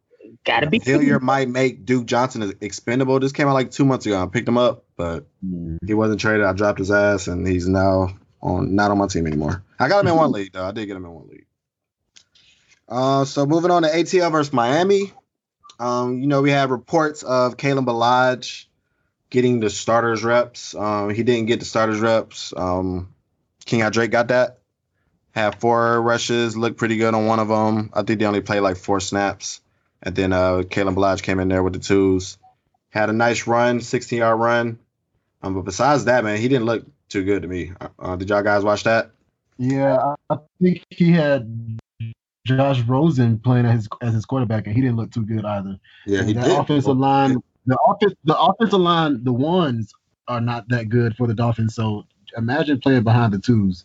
Speaker 1: Gotta be
Speaker 2: Hilliard might make Duke Johnson expendable. This came out like two months ago. I picked him up, but he wasn't traded. I dropped his ass, and he's now on not on my team anymore. I got him in one league though. I did get him in one league. Uh, so moving on to ATL versus Miami. Um, you know we had reports of Kalen Ballage getting the starters reps. Um, he didn't get the starters reps. Um, King Drake got that. Had four rushes, looked pretty good on one of them. I think they only played like four snaps. And then uh, Kalen Ballage came in there with the twos. Had a nice run, 16 yard run. Um, but besides that, man, he didn't look too good to me. Uh, did y'all guys watch that?
Speaker 4: Yeah, I think he had Josh Rosen playing as his, as his quarterback, and he didn't look too good either.
Speaker 2: Yeah, he
Speaker 4: that
Speaker 2: did.
Speaker 4: offensive line, the offense, the offensive line, the ones are not that good for the Dolphins. So imagine playing behind the twos.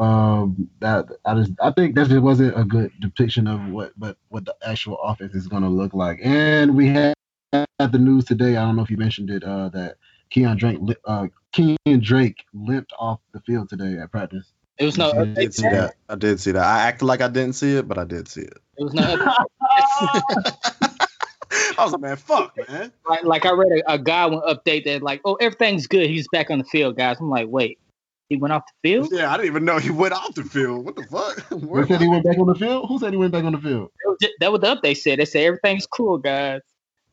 Speaker 4: Um, that I just I think that just wasn't a good depiction of what but what the actual offense is going to look like. And we had the news today. I don't know if you mentioned it. Uh, that Keon Drake, li- uh, Keon Drake limped off the field today at practice.
Speaker 1: It was no
Speaker 4: I
Speaker 2: I did see that. I did see that. I acted like I didn't see it, but I did see it.
Speaker 1: It was no.
Speaker 2: I was like, man, fuck, man.
Speaker 1: like, like I read a, a Godwin update that like, oh, everything's good. He's back on the field, guys. I'm like, wait, he went off the field?
Speaker 2: Yeah, I didn't even know he went off the field. What the fuck?
Speaker 4: Who said he went back on the field? Who said he went back on the field?
Speaker 1: That was ju- That was the update said. They said everything's cool, guys.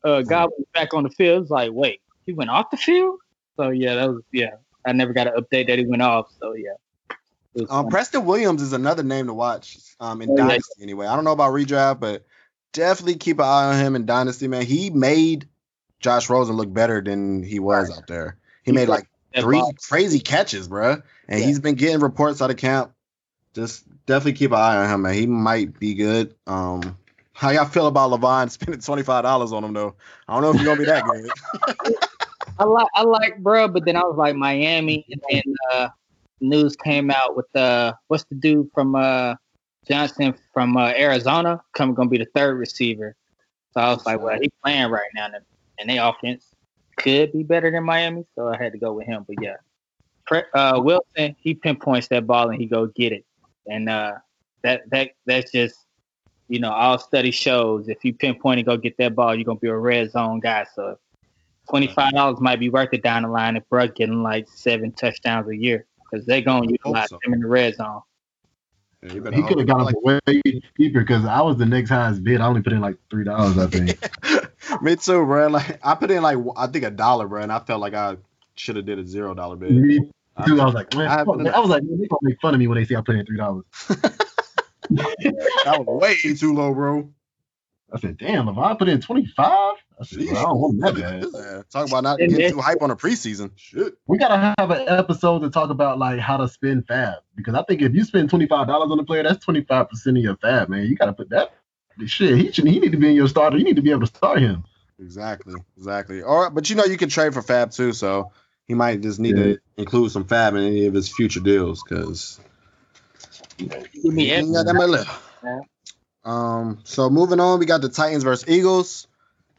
Speaker 1: Uh, Godwin's back on the field. It's like, wait, he went off the field? So yeah, that was yeah. I never got an update that he went off. So yeah.
Speaker 2: Um. Preston Williams is another name to watch. Um, in
Speaker 1: Oh, yeah.
Speaker 2: Dynasty anyway. I don't know about redraft, but definitely keep an eye on him in Dynasty, man. He made Josh Rosen look better than he was out there. He
Speaker 1: He's
Speaker 2: made
Speaker 1: like
Speaker 2: like
Speaker 1: That
Speaker 2: three
Speaker 1: box.
Speaker 2: crazy catches, bruh. And
Speaker 1: Yeah.
Speaker 2: he's been getting reports out of camp. Just definitely keep an eye on him, man. He might be good. Um, how y'all feel about Levine spending twenty five dollars on him though? I don't know if he's gonna be that good.
Speaker 1: I like I like bro, but then I was like Miami, and then uh, news came out with uh, what's the dude from uh, Johnson from uh, Arizona coming gonna be the third receiver. So I was like, well, he's playing right now, and, and their offense could be better than Miami, so I had to go with him. But yeah, uh, Wilson he pinpoints that ball and he go get it, and uh, that that that's just you know all study shows if you pinpoint and go get that ball, you're gonna be a red zone guy. So twenty five dollars might be worth it down the line if Bruck getting like seven touchdowns a year because they're gonna utilize
Speaker 2: so.
Speaker 1: him in the red zone.
Speaker 2: Yeah,
Speaker 4: He could have got
Speaker 2: Like-
Speaker 4: him way cheaper because I was the next highest bid. I only put in like three dollars, I think.
Speaker 2: Me too, bro. Like I put in like I think a dollar, bro, and I felt like I should have did a zero dollar bid.
Speaker 4: Me too. I was like, man,
Speaker 2: I
Speaker 4: fuck,
Speaker 2: haven't-
Speaker 4: man. I was like, man, they gonna make fun of me when they see I put in three dollars.
Speaker 2: That was way too low, bro.
Speaker 4: I said, damn, Levon put in 25? I said, well, I don't want that bad.
Speaker 2: Yeah, Talk about not getting too hype on a preseason. Shit.
Speaker 4: We gotta have an episode to talk about like how to spend fab because I think if you spend twenty five dollars on a player, that's twenty five percent of your fab, man. You gotta put that shit. He should he need to be in your starter. You need to be able to start him.
Speaker 2: Exactly. Exactly. Or but you know you can trade for Fab too, so he might just need
Speaker 4: Yeah.
Speaker 2: to include some Fab in any of his future deals because
Speaker 1: Give me
Speaker 2: he ain't got that much left. Um. So moving on, we got the Titans versus Eagles.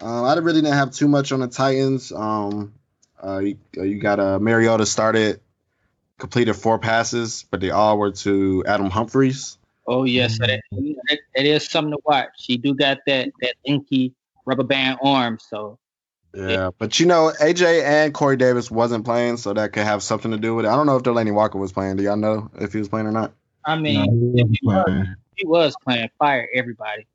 Speaker 2: Um, I really didn't have too much on the Titans. Um, uh, you, uh, you got uh, Mariota started, completed four passes, but they all were to Adam Humphries.
Speaker 1: Oh yes, so that, that, that is something to watch. She do got that that inky rubber band arm, so
Speaker 2: Yeah, but you know, AJ and Corey Davis wasn't playing, so that could have something to do with it. I don't know if Delanie Walker was playing. Do y'all know if he was playing or not?
Speaker 1: I
Speaker 4: No,
Speaker 1: mean,
Speaker 4: he
Speaker 1: if he was, he was playing fire everybody.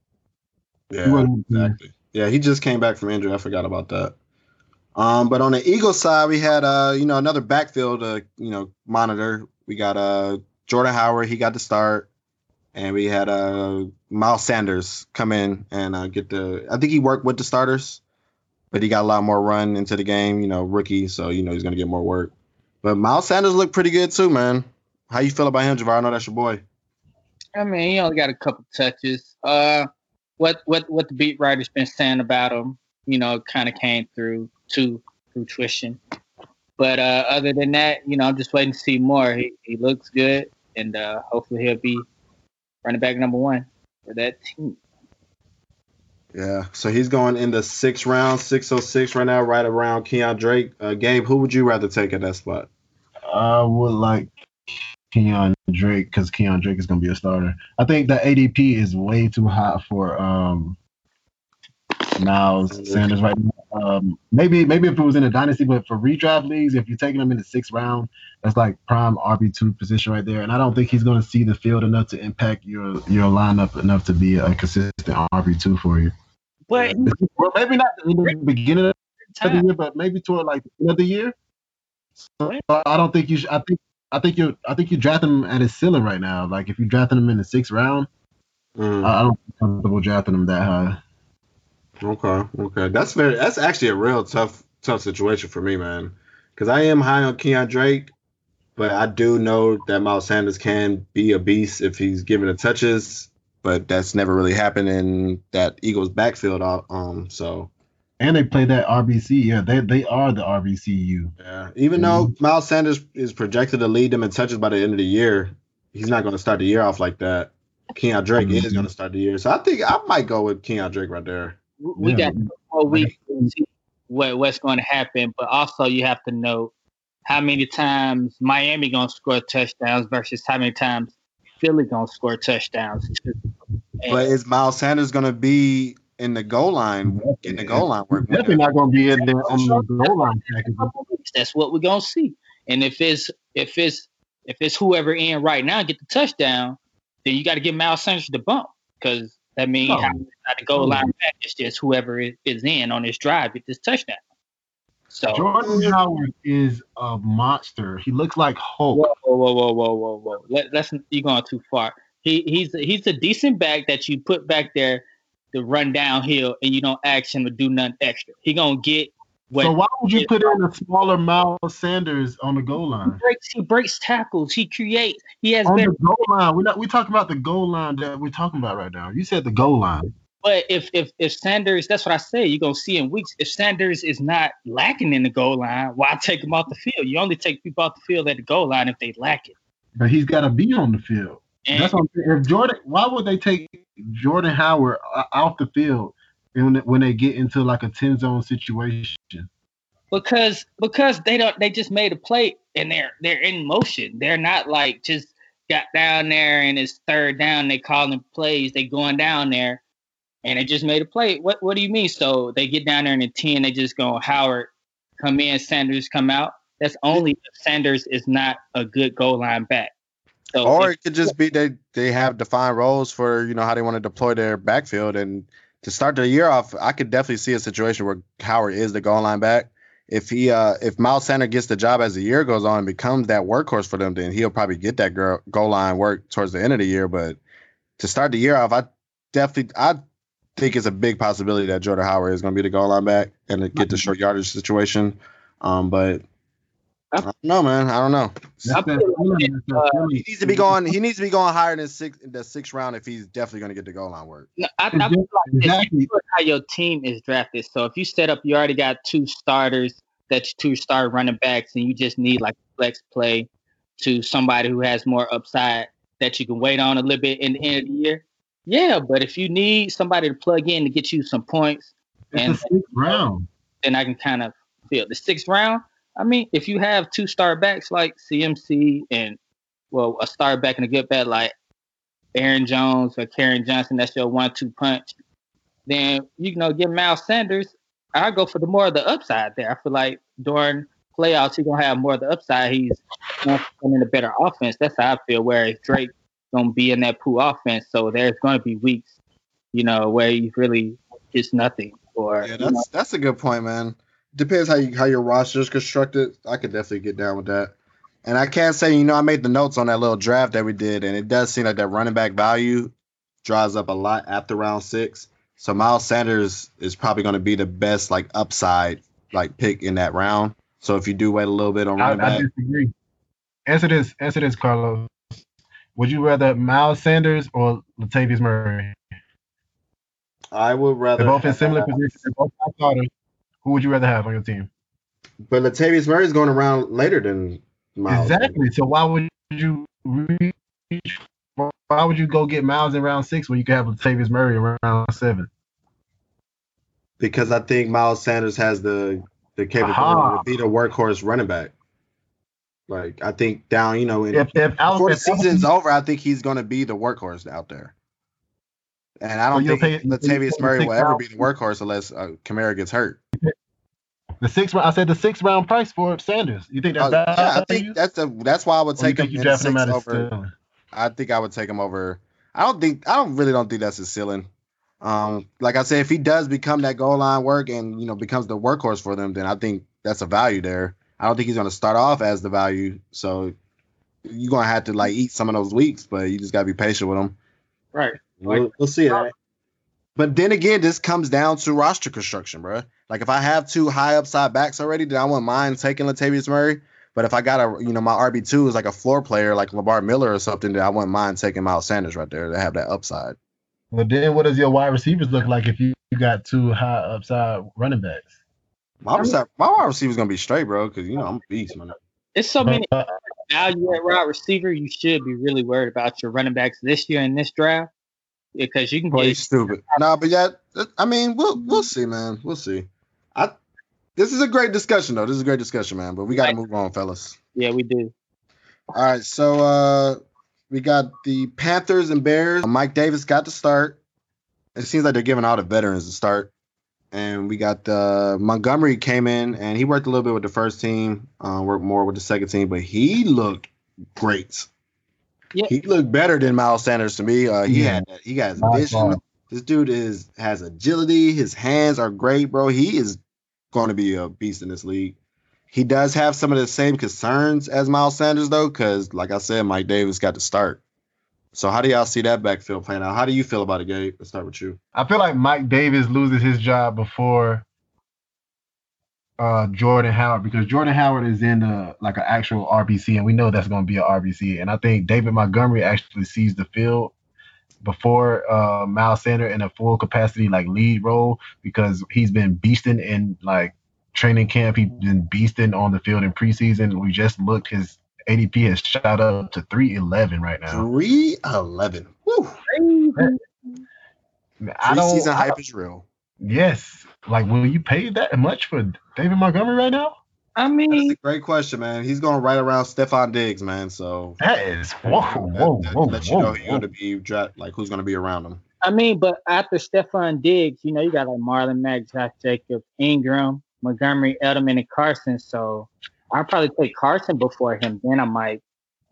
Speaker 2: Yeah,
Speaker 4: He
Speaker 2: exactly. Yeah, he just came back from injury. I forgot about that. Um, but on the Eagles side, we had uh, you know, another backfield uh, you know, monitor. We got uh Jordan Howard, he got the start, and we had uh Miles Sanders come in and uh, get the. I think he worked with the starters, but he got a lot more run into the game. You know, rookie, so you know he's gonna get more work. But Miles Sanders looked pretty good too, man. How you feel about him, Javar? I know that's your boy.
Speaker 1: I mean, he only got a couple touches. Uh, what what what the beat writers been saying about him, you know, kind of came through to fruition. But uh, other than that, you know, I'm just waiting to see more. He he looks good, and uh, hopefully he'll be running back number one for that team.
Speaker 2: Yeah, so he's going in the sixth round, 606 right now, right around Keon Drake. Uh, Gabe, who would you rather take at that spot?
Speaker 4: I would like Keon Drake because Keon Drake is going to be a starter. I think the ADP is way too high for um, Miles Sanders right now. Um, maybe maybe if it was in a dynasty, but for redraft leagues, if you're taking him in the sixth round, that's like prime RB two position right there. And I don't think he's going to see the field enough to impact your your lineup enough to be a consistent RB two for you.
Speaker 1: But
Speaker 4: Well, maybe not in the beginning of the year, but maybe toward like the end of the year. So I don't think you should. I think I think you I think you drafting him at his ceiling right now. Like if you're drafting him in the sixth round,
Speaker 2: Mm,
Speaker 4: I I don't feel comfortable drafting him that high.
Speaker 2: Okay, okay, that's very. That's actually a real tough, tough situation for me, man. Because I am high on Keon Drake, but I do know that Miles Sanders can be a beast if he's given the touches. But that's never really happened in that Eagles backfield. uh, Um, so
Speaker 4: And they play that RBC. Yeah, they they are the RBCU.
Speaker 2: Yeah, even though Miles Sanders is projected to lead them in touches by the end of the year, he's not going to start the year off like that. Keon Drake is
Speaker 4: Mhm.
Speaker 2: going to start the year, so I think I might go with Keon Drake right there.
Speaker 1: We
Speaker 4: Yeah.
Speaker 1: got four weeks to see what what's going to happen. But also, you have to know how many times Miami gonna score touchdowns versus how many times Philly gonna score touchdowns. And-
Speaker 2: But is Miles Sanders going to be in the goal line, in the goal line work?
Speaker 4: Definitely not going to be in there on the goal line.
Speaker 1: That's what we're gonna see. And if it's if it's if it's whoever in right now get the touchdown, then you got to give Miles Sanders the bump because that means
Speaker 4: No.
Speaker 1: how the goal line back. It's just whoever is is in on this drive get this touchdown. So
Speaker 4: Jordan Howard is a monster. He looks like Hulk.
Speaker 1: whoa, whoa, whoa, whoa, whoa, whoa! Let, let's you going too far. He he's he's a decent back that you put back there to run downhill and you don't ask him to do nothing extra. He gonna get what
Speaker 4: So why would you put in a smaller Miles Sanders on the goal
Speaker 1: he
Speaker 4: line?
Speaker 1: breaks. He breaks tackles. He creates. He has
Speaker 4: On
Speaker 1: better
Speaker 4: the goal line, we're not. We talking about the goal line that we're talking about right now. You said the goal line.
Speaker 1: But if if if Sanders, that's what I say. You're gonna see in weeks. If Sanders is not lacking in the goal line, why take him off the field? You only take people off the field at the goal line if they lack it.
Speaker 4: But he's got to be on the field.
Speaker 1: And
Speaker 4: That's what I'm saying. If Jordan, why would they take Jordan Howard uh, off the field when when they get into like a ten zone situation?
Speaker 1: because because they don't they just made a play and they're they're in motion. They're not like just got down there and it's third down. They calling plays. They going down there and they just made a play. What what do you mean? So they get down there in the ten. They just go Howard come in, Sanders come out. That's only if Sanders is not a good goal line back. So
Speaker 2: Or it could just be they they have defined roles for you know how they want to deploy their backfield. And to start the year off, I could definitely see a situation where Howard is the goal line back. If he uh if Miles Sanders gets the job as the year goes on and becomes that workhorse for them, then he'll probably get that girl, goal line work towards the end of the year. But to start the year off, I definitely I think it's a big possibility that Jordan Howard is going to be the goal line back and to get the short yardage situation. Um, but I don't know, man. I don't know.
Speaker 4: That's that feeling, that's uh, that feeling.
Speaker 2: He needs to be going. He needs to be going higher than six the sixth round if he's definitely going to get the goal line work.
Speaker 1: No, I, I feel like
Speaker 4: Exactly.
Speaker 1: how your team is drafted. So if you set up, you already got two starters, that's two star running backs, and you just need like flex play to somebody who has more upside that you can wait on a little bit in the end of the year. Yeah, but if you need somebody to plug in to get you some points,
Speaker 4: It's
Speaker 1: and
Speaker 4: the sixth round.
Speaker 1: then I can kind of feel the sixth round. I mean, if you have two star backs like CMC and well, a star back and a good bet like Aaron Jones or Kerryon Johnson, that's your one two punch. Then you know, get Miles Sanders. I go for the more of the upside there. I feel like during playoffs, he's gonna have more of the upside. He's in a better offense. That's how I feel. Whereas Drake gonna be in that pool offense, so there's gonna be weeks, you know, where he really gets nothing. Or
Speaker 2: Yeah,
Speaker 1: you know,
Speaker 2: that's that's a good point, man. Depends how you how your roster is constructed. I could definitely get down with that. And I can't say, you know, I made the notes on that little draft that we did, and it does seem like that running back value draws up a lot after round six. So Miles Sanders is probably going to be the best like upside like pick in that round. So if you do wait a little bit on
Speaker 4: I,
Speaker 2: running
Speaker 4: I
Speaker 2: back,
Speaker 4: disagree. Answer this. Answer this, Carlos. Would you rather Miles Sanders or Latavius Murray?
Speaker 2: I would rather.
Speaker 4: They're both in similar positions. They're both top starters. Who would you rather have on your team?
Speaker 2: But Latavius Murray is going around later than Miles.
Speaker 4: Exactly. So why would you reach? Why would you go get Miles in round six when you could have Latavius Murray in round seven?
Speaker 2: because I think Miles Sanders has the the capability
Speaker 4: Aha.
Speaker 2: to be the workhorse running back. Like I think down, you know, in,
Speaker 4: If if Al-
Speaker 2: before the season's over, I think he's going to be the workhorse out there. And I don't
Speaker 4: So
Speaker 2: think
Speaker 4: pay-
Speaker 2: Latavius
Speaker 4: you'll
Speaker 2: Murray will ever be the workhorse unless uh, Kamara gets hurt.
Speaker 4: the six round, I said the six round price for Sanders. You think
Speaker 2: Uh,
Speaker 4: that's
Speaker 2: yeah, I think that's the that's why I would take him
Speaker 4: you
Speaker 2: in the
Speaker 4: him
Speaker 2: six over.
Speaker 4: stealing?
Speaker 2: I think I would take him over. I don't think I don't really don't think that's his ceiling. Um, like I said, if he does become that goal line work and you know becomes the workhorse for them, then I think that's a value there. I don't think he's going to start off as the value, so you're going to have to like eat some of those weeks, but you just got to be patient with him.
Speaker 1: right.
Speaker 2: We'll, we'll see it. But then again, this comes down to roster construction, bro. Like if I have two high upside backs already, then I wouldn't mind taking Latavius Murray. But if I got a, you know, my RB two is like a floor player like Lamar Miller or something, then I wouldn't mind taking Miles Sanders right there to have that upside.
Speaker 4: Well, then what does your wide receivers look like if you, you got two high upside running backs?
Speaker 2: My receiver, my wide receiver's gonna be straight, bro, because you know I'm a beast, man.
Speaker 1: It's so many
Speaker 4: Uh,
Speaker 1: value at wide receiver. You should be really worried about your running backs this year in this draft because you can
Speaker 2: Play
Speaker 1: get
Speaker 2: stupid. Nah, but yeah, I mean, we'll we'll see, man. We'll see. I this is a great discussion though. This is a great discussion, man. But we got to move on, fellas.
Speaker 1: yeah, we do.
Speaker 2: All right, so uh we got the Panthers and Bears. Mike Davis got the start. It seems like they're giving all the veterans the start. And we got uh, Montgomery came in and he worked a little bit with the first team, uh, worked more with the second team, but he looked great.
Speaker 1: Yeah.
Speaker 2: He looked better than Miles Sanders to me. Uh, he
Speaker 4: Yeah.
Speaker 2: had he got his vision. This dude is has agility. His hands are great, bro. He is going to be a beast in this league. He does have some of the same concerns as Miles Sanders, though, because like I said, Mike Davis got to start. So how do y'all see that backfield playing out? How do you feel about it, Gabe? Let's start with you.
Speaker 4: I feel like Mike Davis loses his job before uh, Jordan Howard because Jordan Howard is in a, like an actual RBC, and we know that's going to be an RBC. And I think David Montgomery actually sees the field before uh, Miles Sanders in a full capacity like lead role because he's been beasting in like training camp. He's been beasting on the field in preseason. We just looked his ADP has shot up to 311 right now.
Speaker 2: Three eleven. Woo.
Speaker 4: I don't.
Speaker 2: Preseason
Speaker 4: I
Speaker 2: hype
Speaker 4: don't-
Speaker 2: is real.
Speaker 4: Yes. Like, will you pay that much for David Montgomery right now?
Speaker 1: I
Speaker 2: That's
Speaker 1: mean,
Speaker 2: a great question, man. He's going right around Stefon Diggs, man. So
Speaker 4: That is whoa,
Speaker 2: that,
Speaker 4: whoa,
Speaker 2: that
Speaker 4: whoa,
Speaker 2: lets you
Speaker 4: whoa,
Speaker 2: know who's
Speaker 4: whoa.
Speaker 2: going to be dra- like who's going to be around him.
Speaker 1: I mean, but after Stefon Diggs, you know, you got like Marlon Mack, Josh Jacobs, Ingram, Montgomery, Edelman, and Carson. So I'd probably take Carson before him. Then I might,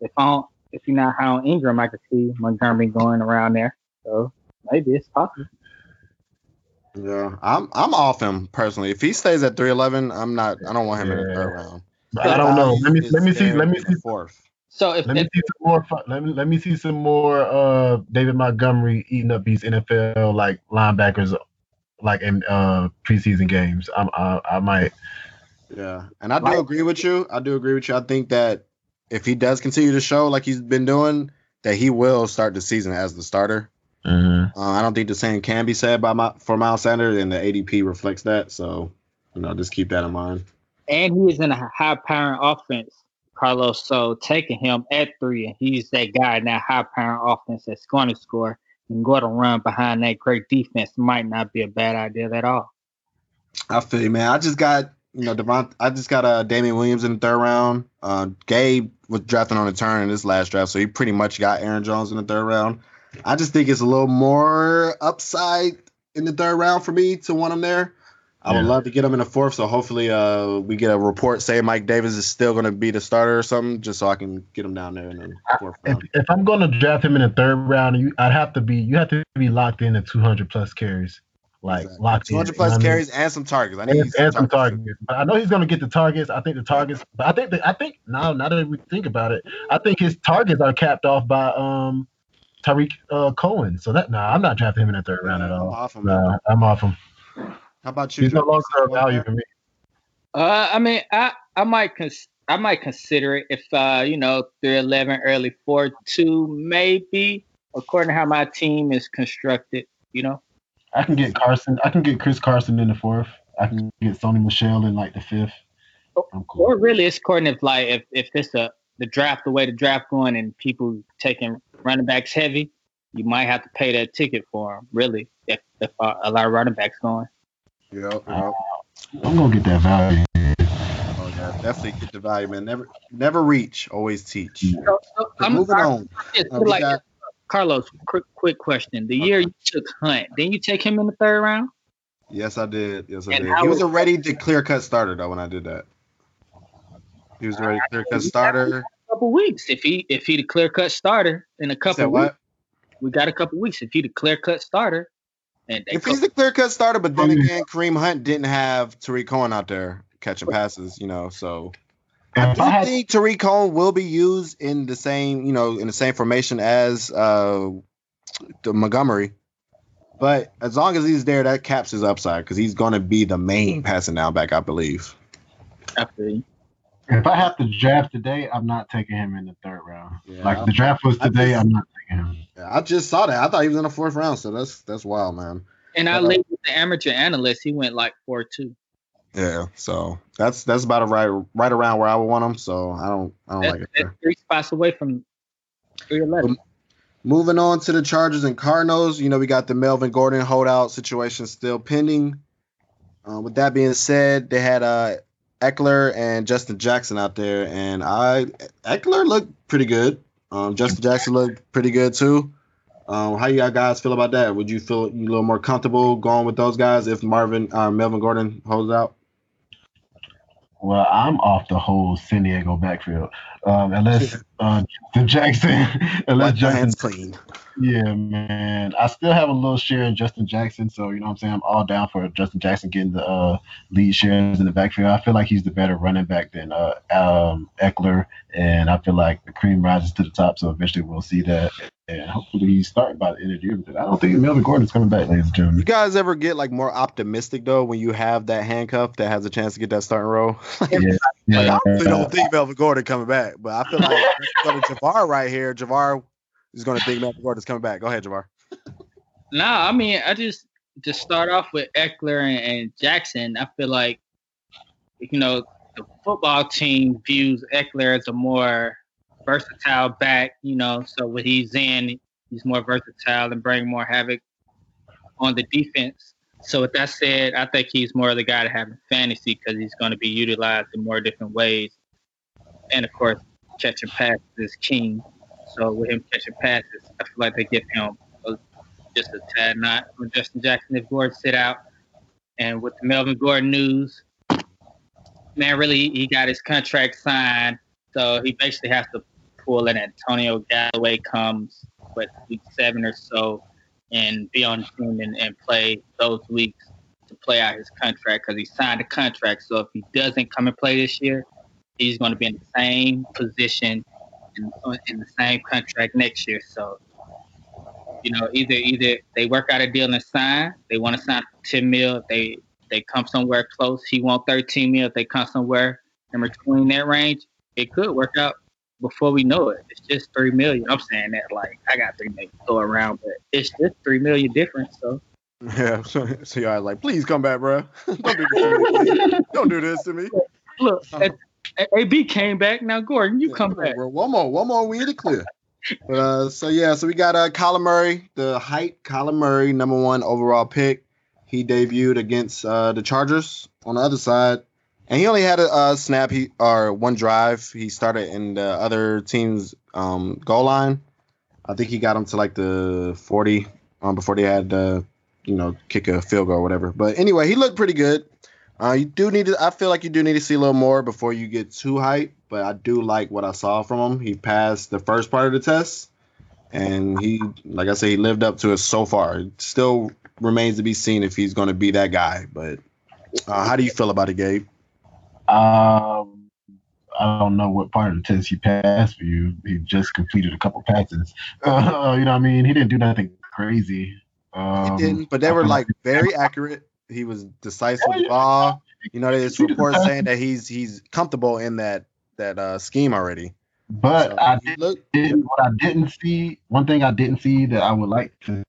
Speaker 1: if I don't, if you're not high on Ingram, I could see Montgomery going around there. So maybe it's possible.
Speaker 2: Yeah, I'm I'm off him personally. If he stays at three eleven, I'm not. I don't want him in the third round.
Speaker 4: I don't know. Let me let me see. Let me see.
Speaker 2: Fourth.
Speaker 1: So if,
Speaker 4: Let me
Speaker 1: if
Speaker 4: see some more. Let me let me see some more. Uh, David Montgomery eating up these NFL like linebackers, like in uh preseason games. I'm I, I might.
Speaker 2: Yeah, and I do
Speaker 4: Like-
Speaker 2: agree with you. I do agree with you. I think that if he does continue to show like he's been doing, that he will start the season as the starter. Uh, I don't think the same can be said by my, for Miles Sanders, and the ADP reflects that. So, you know, just keep that in mind.
Speaker 1: and he is in a high powering offense, Carlos. So taking him at three, and he's that guy in that high powering offense that's going to score and go to run behind that great defense might not be a bad idea at all.
Speaker 2: I feel you, man. I just got you know Devon. I just got uh Damien Williams in the third round. Uh, Gabe was drafted on a turn in this last draft, so he pretty much got Aaron Jones in the third round. I just think it's a little more upside in the third round for me to want him there. I would
Speaker 4: Yeah.
Speaker 2: love to get him in the fourth, so hopefully uh we get a report saying Mike Davis is still going to be the starter or something, just so I can get him down there in the fourth
Speaker 4: If,
Speaker 2: round.
Speaker 4: if I'm gonna draft him in the third round, you, I'd have to be you have to be locked in at 200 plus carries, like
Speaker 2: Exactly.
Speaker 4: locked in.
Speaker 2: 200
Speaker 4: you know
Speaker 2: plus
Speaker 4: I mean?
Speaker 2: carries and some targets. I need
Speaker 4: and, and some
Speaker 2: targets.
Speaker 4: targets. But I know he's going to get the targets. I think the targets. But I think that I think now now that we think about it, I think his targets are capped off by um Tarik uh, Cohen. So that nah, I'm not drafting him in the third round at
Speaker 2: I'm
Speaker 4: all.
Speaker 2: off him.
Speaker 4: Nah, I'm off him.
Speaker 2: How about you?
Speaker 4: He's no longer a value for me.
Speaker 1: Uh, I mean, I I might cons- I might consider it if uh you know three eleven early four two maybe according to how my team is constructed. You know,
Speaker 4: I can get Carson. I can get Chris Carson in the fourth. I can get Sony Michel in like the fifth. Cool.
Speaker 1: or really it's according if like if if it's a the draft the way the draft going and people taking running backs heavy, you might have to pay that ticket for them. Really, if if uh, a lot of running backs going.
Speaker 2: Yep,
Speaker 4: Uh. I'm gonna get that value.
Speaker 2: Oh yeah, definitely get the value, man. Never, never reach, always teach.
Speaker 1: So, so
Speaker 2: But
Speaker 1: I'm
Speaker 2: moving on.
Speaker 1: Yeah,
Speaker 2: Uh,
Speaker 1: like
Speaker 2: got-
Speaker 1: Carlos, quick quick question. The year you took Hunt, didn't you take him in the third round?
Speaker 2: Yes, I did. Yes, I
Speaker 1: And
Speaker 2: did. He was
Speaker 1: was-
Speaker 2: a ready to clear cut starter though when I did that. He was a ready clear cut starter.
Speaker 1: A couple weeks. If he if he the clear cut starter in a
Speaker 2: Said
Speaker 1: couple
Speaker 2: what?
Speaker 1: weeks, we got a couple weeks. If he the clear cut starter, and
Speaker 2: If he's the clear cut starter, but then
Speaker 4: Um,
Speaker 2: again, Kareem Hunt didn't have Tarik Cohen out there catching passes, you know. So I do
Speaker 4: I
Speaker 2: think Tarik Cohen will be used in the same, you know, in the same formation as uh the Montgomery. But as long as he's there, that caps his upside because he's going to be the main passing down back, I believe.
Speaker 1: after
Speaker 4: if I have to draft today, I'm not taking him in the third round.
Speaker 2: Yeah.
Speaker 4: Like the draft was today,
Speaker 2: just-
Speaker 4: I'm not taking him.
Speaker 2: Yeah, I just saw that. I thought he was in the fourth round, so that's that's wild, man.
Speaker 1: and I
Speaker 2: Uh,
Speaker 1: with the amateur analyst. He went like four two.
Speaker 2: Yeah, so that's that's about right right around where I would want him. So I don't I don't
Speaker 1: That's,
Speaker 2: like it
Speaker 1: that's three spots away from three eleven.
Speaker 2: Moving on to the Chargers and Cardinals, you know we got the Melvin Gordon holdout situation still pending. Uh, with that being said, they had uh, Ekeler and Justin Jackson out there, and I Ekeler looked pretty good. Um, Justin Jackson looked pretty good too. Um, how you guys feel about that? Would you feel a little more comfortable going with those guys if Marvin uh, Melvin Gordon holds out?
Speaker 4: Well, I'm off the whole San Diego backfield, um, unless uh, the Jackson, unless
Speaker 2: Wipe your hands
Speaker 4: Justin.
Speaker 2: clean.
Speaker 4: Yeah, man. I still have a little share in Justin Jackson, so you know what I'm saying. I'm all down for Justin Jackson getting the uh, lead shares in the backfield. I feel like he's the better running back than uh, um, Ekeler, and I feel like the cream rises to the top. So eventually we'll see that, and hopefully he's starting by the end of the year. But I don't think Melvin Gordon's coming back, ladies and gentlemen.
Speaker 2: You guys ever get like more optimistic though when you have that handcuff that has a chance to get that starting role?
Speaker 4: Yeah,
Speaker 2: Like, I really don't think Melvin Gordon coming back, but I feel like to Javar right here. Javar is going to think Melvin Gordon's coming back. Go ahead, Javar.
Speaker 1: No, I mean, I just to start off with Ekeler and, and Jackson. I feel like you know the football team views Ekeler as a more versatile back. You know, so when he's in, he's more versatile and bring more havoc on the defense. So with that said, I think he's more of the guy to have in fantasy because he's going to be utilized in more different ways. And of course, catching passes is king. So with him catching passes, I feel like they give him just a tad not on Justin Jackson if Gordon sit out. And with the Melvin Gordon news, man, really he got his contract signed, so he basically has to pull in Antonio Galloway comes what week seven or so and be on the team and, and play those weeks to play out his contract because he signed a contract. So if he doesn't come and play this year, he's going to be in the same position in, uh, in the same contract next year. So, you know, either either they work out a deal and sign. They want to sign ten mil. They they come somewhere close. He want thirteen mil. If they come somewhere in between that range, it could work out before we know it. It's just three million. I'm saying that like I got three million to throw around, but it's just three million difference. So
Speaker 2: Yeah, so, so y'all like, please come back, bro. Don't do this to me. Don't do this to me.
Speaker 1: look,
Speaker 2: Uh-huh.
Speaker 1: AB came back. Now Gordon, you come back.
Speaker 2: Bro, one more, one more, we the clear. But, uh, so yeah, so we got uh, Kyler Murray, the height Colin Murray, number one overall pick. He debuted against uh, the Chargers on the other side, and he only had a, uh snap he or one drive. He started in the other team's um, goal line. I think he got him to like the forty um, before they had uh, you know kick a field goal or whatever. But anyway, he looked pretty good. Uh, you do need to. I feel like you do need to see a little more before you get too hyped. But I do like what I saw from him. He passed the first part of the test, and he, like I said, he lived up to it so far. It still remains to be seen if he's going to be that guy. But uh, how do you feel about it, Gabe?
Speaker 4: Um, I don't know what part of the test he passed for you. He just completed a couple passes. Uh, you know what I mean? He didn't do nothing crazy. Um,
Speaker 2: He didn't, but they were like very accurate. He was decisive with the ball. You know, there's reports saying that he's he's comfortable in that that uh, scheme already.
Speaker 4: But
Speaker 2: So
Speaker 4: I did,
Speaker 2: looked-
Speaker 4: did what I didn't see. One thing I didn't see that I would like to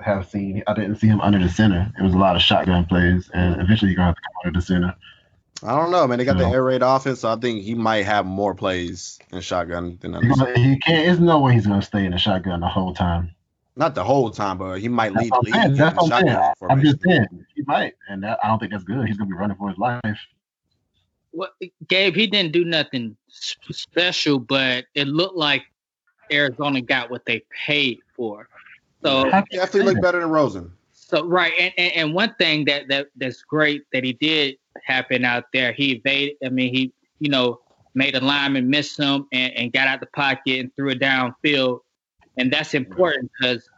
Speaker 4: have seen. I didn't see him under the center. It was a lot of shotgun plays, and eventually you're gonna have to come under the center.
Speaker 2: I don't know, man. They got the
Speaker 4: No.
Speaker 2: air raid offense, so I think he might have more plays in shotgun than
Speaker 4: He's
Speaker 2: others.
Speaker 4: He can't. There's no way he's gonna stay in the shotgun the whole time.
Speaker 2: Not the whole time, but he might
Speaker 4: That's
Speaker 2: lead the
Speaker 4: I'm
Speaker 2: league
Speaker 4: That's what I'm saying.
Speaker 2: shotgun
Speaker 4: I'm just saying he might, and that, I don't think that's good. He's gonna be running for his life.
Speaker 1: What Gabe? He didn't do nothing special, but it looked like Arizona got what they paid for. So
Speaker 4: How can you
Speaker 2: Definitely
Speaker 4: say
Speaker 2: look better than Rosen.
Speaker 1: So right, and, and, and one thing that, that that's great that he did happen out there, he evaded. I mean, he you know made a lineman miss him and, and got out the pocket and threw it downfield, and that's important because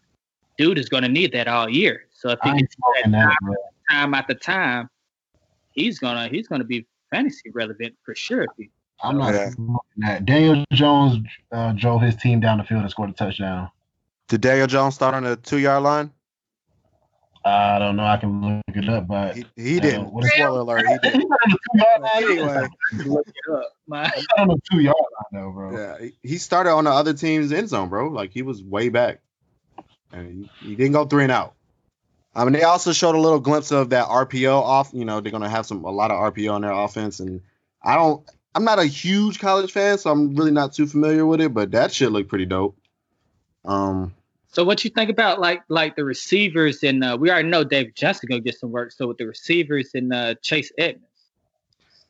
Speaker 1: dude is going to need that all year. So if he
Speaker 4: I ain't
Speaker 1: gets
Speaker 4: smoking
Speaker 1: that
Speaker 4: that, bro.
Speaker 1: time after time, he's gonna he's gonna be fantasy relevant for sure. If he,
Speaker 4: I'm not
Speaker 2: Yeah.
Speaker 4: smoking that. Daniel Jones uh, drove his team down the field and scored a touchdown.
Speaker 2: Did Daniel Jones start on the two yard line?
Speaker 4: I don't know. I can look it up, but
Speaker 2: He, he
Speaker 4: Uh,
Speaker 2: didn't.
Speaker 4: what is-
Speaker 2: Spoiler alert, he
Speaker 4: He's
Speaker 2: didn't.
Speaker 4: not on the two yard line.
Speaker 2: Anyway,
Speaker 1: look it up, man.
Speaker 4: He's not on the two yard line though, bro.
Speaker 2: yeah, he- he started on the other team's end zone, bro. Like he was way back, and he, he didn't go three and out. I mean, they also showed a little glimpse of that RPO off. You know, they're gonna have some a lot of RPO on their offense, and I don't. I'm not a huge college fan, so I'm really not too familiar with it. But that shit looked pretty dope. Um,
Speaker 1: So what you think about like like the receivers and uh, we already know David Johnson gonna get some work. So with the receivers and uh, Chase Edmonds.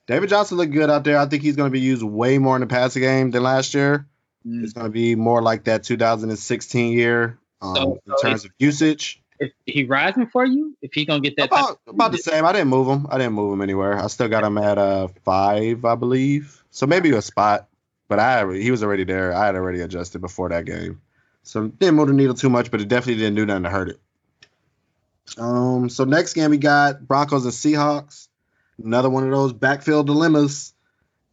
Speaker 2: David Johnson looked good out there. I think he's going to be used way more in the passing game than last year.
Speaker 1: Mm.
Speaker 2: It's going to be more like that 2016 year um,
Speaker 1: So-
Speaker 2: in terms of usage.
Speaker 1: If he rising for you, if he gonna get that,
Speaker 2: About about the same. I didn't move him. I didn't move him anywhere. I still got him at uh five, I believe. So maybe a spot, but I he was already there. I had already adjusted before that game, so didn't move the needle too much, but it definitely didn't do nothing to hurt it. Um. So next game we got Broncos and Seahawks. Another one of those backfield dilemmas.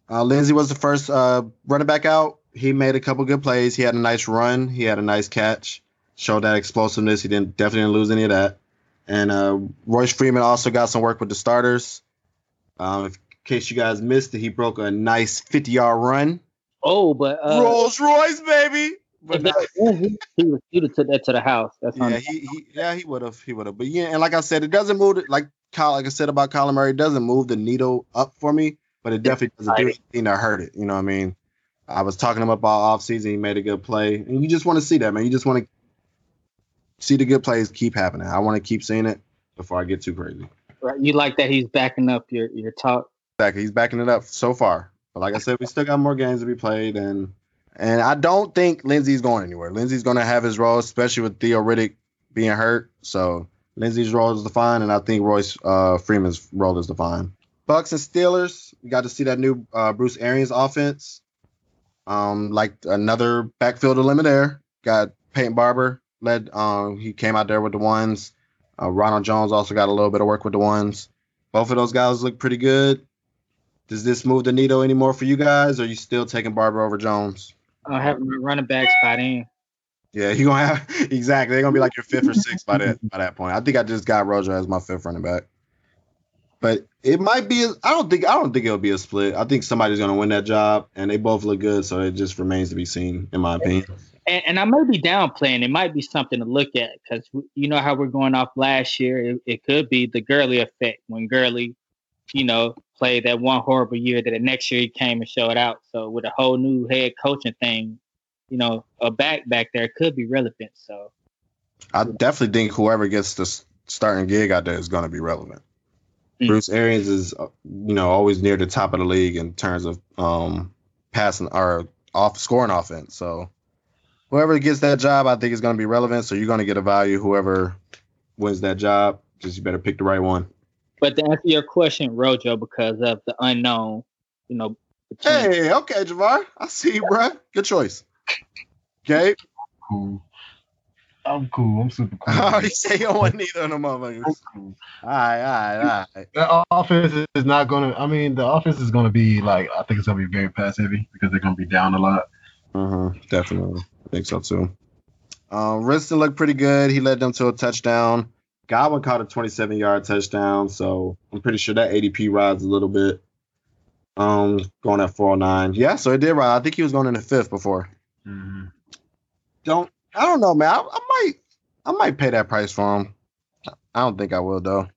Speaker 2: Uh, Lindsay was the first uh, running back out. He made a couple good plays. He had a nice run. He had a nice catch. Showed that explosiveness. He didn't definitely didn't lose any of that. And uh, Royce Freeman also got some work with the starters. Um, in case you guys missed it, he broke a nice 50 yard run.
Speaker 1: oh, but uh,
Speaker 2: Rolls Royce, baby. But
Speaker 1: that was he would he would have took that to the house. That's
Speaker 2: yeah, he, he yeah he would have he would have. But yeah, and like I said, it doesn't move it like Kyle, like I said about Kyler Murray, it doesn't move the needle up for me, but it definitely doesn't do anything to hurt it. You know what I mean? I was talking him about off season. He made a good play, and you just want to see that, man. You just want to see the good plays keep happening. I want to keep seeing it before I get too crazy.
Speaker 1: right. You like that he's backing up your your talk.
Speaker 2: back. He's backing it up so far. But like I said, we still got more games to be played, and and I don't think Lindsay's going anywhere. Lindsay's going to have his role, especially with Theo Riddick being hurt. So Lindsay's role is defined, and I think Royce uh, Freeman's role is defined. Bucs and Steelers. We got to see that new uh, Bruce Arians offense. Um, like another backfield there. Got Peyton Barber led. Um, he came out there with the ones. Uh, Ronald Jones also got a little bit of work with the ones. Both of those guys look pretty good. Does this move the needle anymore for you guys, are you still taking Barber over Jones?
Speaker 1: I'll have my running backs by then.
Speaker 2: Yeah, you're gonna have exactly. They're gonna be like your fifth or sixth by that by that point. I think I just got Rojo as my fifth running back. But it might be. I don't think. I don't think it'll be a split. I think somebody's gonna win that job, and they both look good. So it just remains to be seen, in my opinion.
Speaker 1: And, and I may be downplaying. It might be something to look at because you know how we're going off last year. It, it could be the Gurley effect when Gurley, you know, played that one horrible year. That the next year he came and showed out. So with a whole new head coaching thing, you know, a back back there could be relevant. So
Speaker 2: I definitely think whoever gets the starting gig out there is gonna be relevant.
Speaker 1: Mm.
Speaker 2: Bruce Arians is, uh, you know, always near the top of the league in terms of um passing or off scoring offense. So whoever gets that job, I think is going to be relevant. So you're going to get a value. Whoever wins that job, just you better pick the right one.
Speaker 1: But to answer your question, Rojo, because of the unknown, you know. between-
Speaker 2: Hey, okay, Javar, I see you, bro. Good choice. Okay,
Speaker 4: Cool. I'm cool. I'm super cool.
Speaker 2: I already say you don't want neither of them motherfuckers.
Speaker 4: I'm cool.
Speaker 2: All right, all right, all right.
Speaker 4: The offense is not gonna. I mean, the offense is gonna be like. I think it's gonna be very pass heavy because they're gonna be down a lot.
Speaker 2: Uh-huh, definitely. I think so too. Um, Winston looked pretty good. He led them to a touchdown. Godwin caught a 27 yard touchdown, so I'm pretty sure that ADP rides a little bit. Um, going at 409. Yeah, so it did ride. I think he was going in the fifth before.
Speaker 4: Mm-hmm.
Speaker 2: Don't I don't know, man. I, I might I might pay that price for him. I don't think I will though.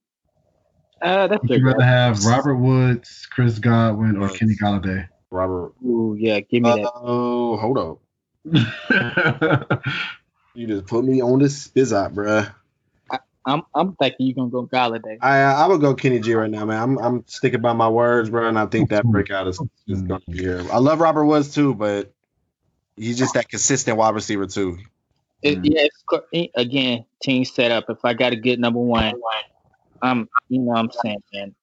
Speaker 1: Uh, that's
Speaker 4: Would
Speaker 1: a
Speaker 4: you rather have Robert Woods, Chris Godwin, or Kenny Golladay?
Speaker 2: Robert.
Speaker 1: Ooh, yeah, give me that.
Speaker 2: Oh, hold up. You just put me on the spizot, bruh.
Speaker 1: I'm I'm thinking you're gonna go Golladay.
Speaker 2: I uh, I would go Kenny G right now, man. I'm I'm sticking by my words, bro, and I think that breakout is, is going to be here. I love Robert Woods too, but he's just that consistent wide receiver too.
Speaker 1: It, yeah, it's, again, team setup. If I got a good number one, I'm you know what I'm saying, man.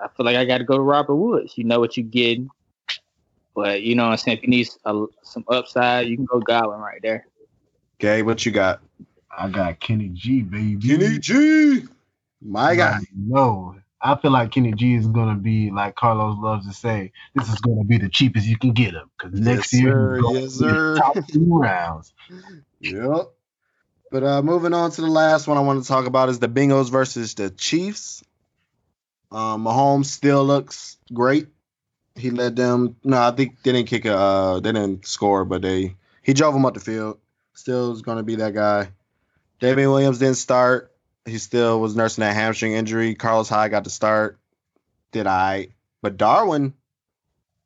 Speaker 1: I, feel like I got to go to Robert Woods. You know what you're getting, but you know what I'm saying. If you need a, some upside, you can go Godwin right there.
Speaker 2: Okay, what you got?
Speaker 4: I got Kenny G, baby.
Speaker 2: Kenny G, my guy.
Speaker 4: No, I feel like Kenny G is gonna be like Carlos loves to say. This is gonna be the cheapest you can get him because next year
Speaker 2: sir. Yes, sir.
Speaker 4: top two rounds.
Speaker 2: Yep. But uh moving on to the last one I want to talk about is the Bengals versus the Chiefs. Um, Mahomes still looks great. He led them. No, I think they didn't kick a. Uh, they didn't score, but they he drove them up the field. Still is going to be that guy. David Williams didn't start. He still was nursing that hamstring injury. Carlos Hyde got to start. Did I? But Darwin,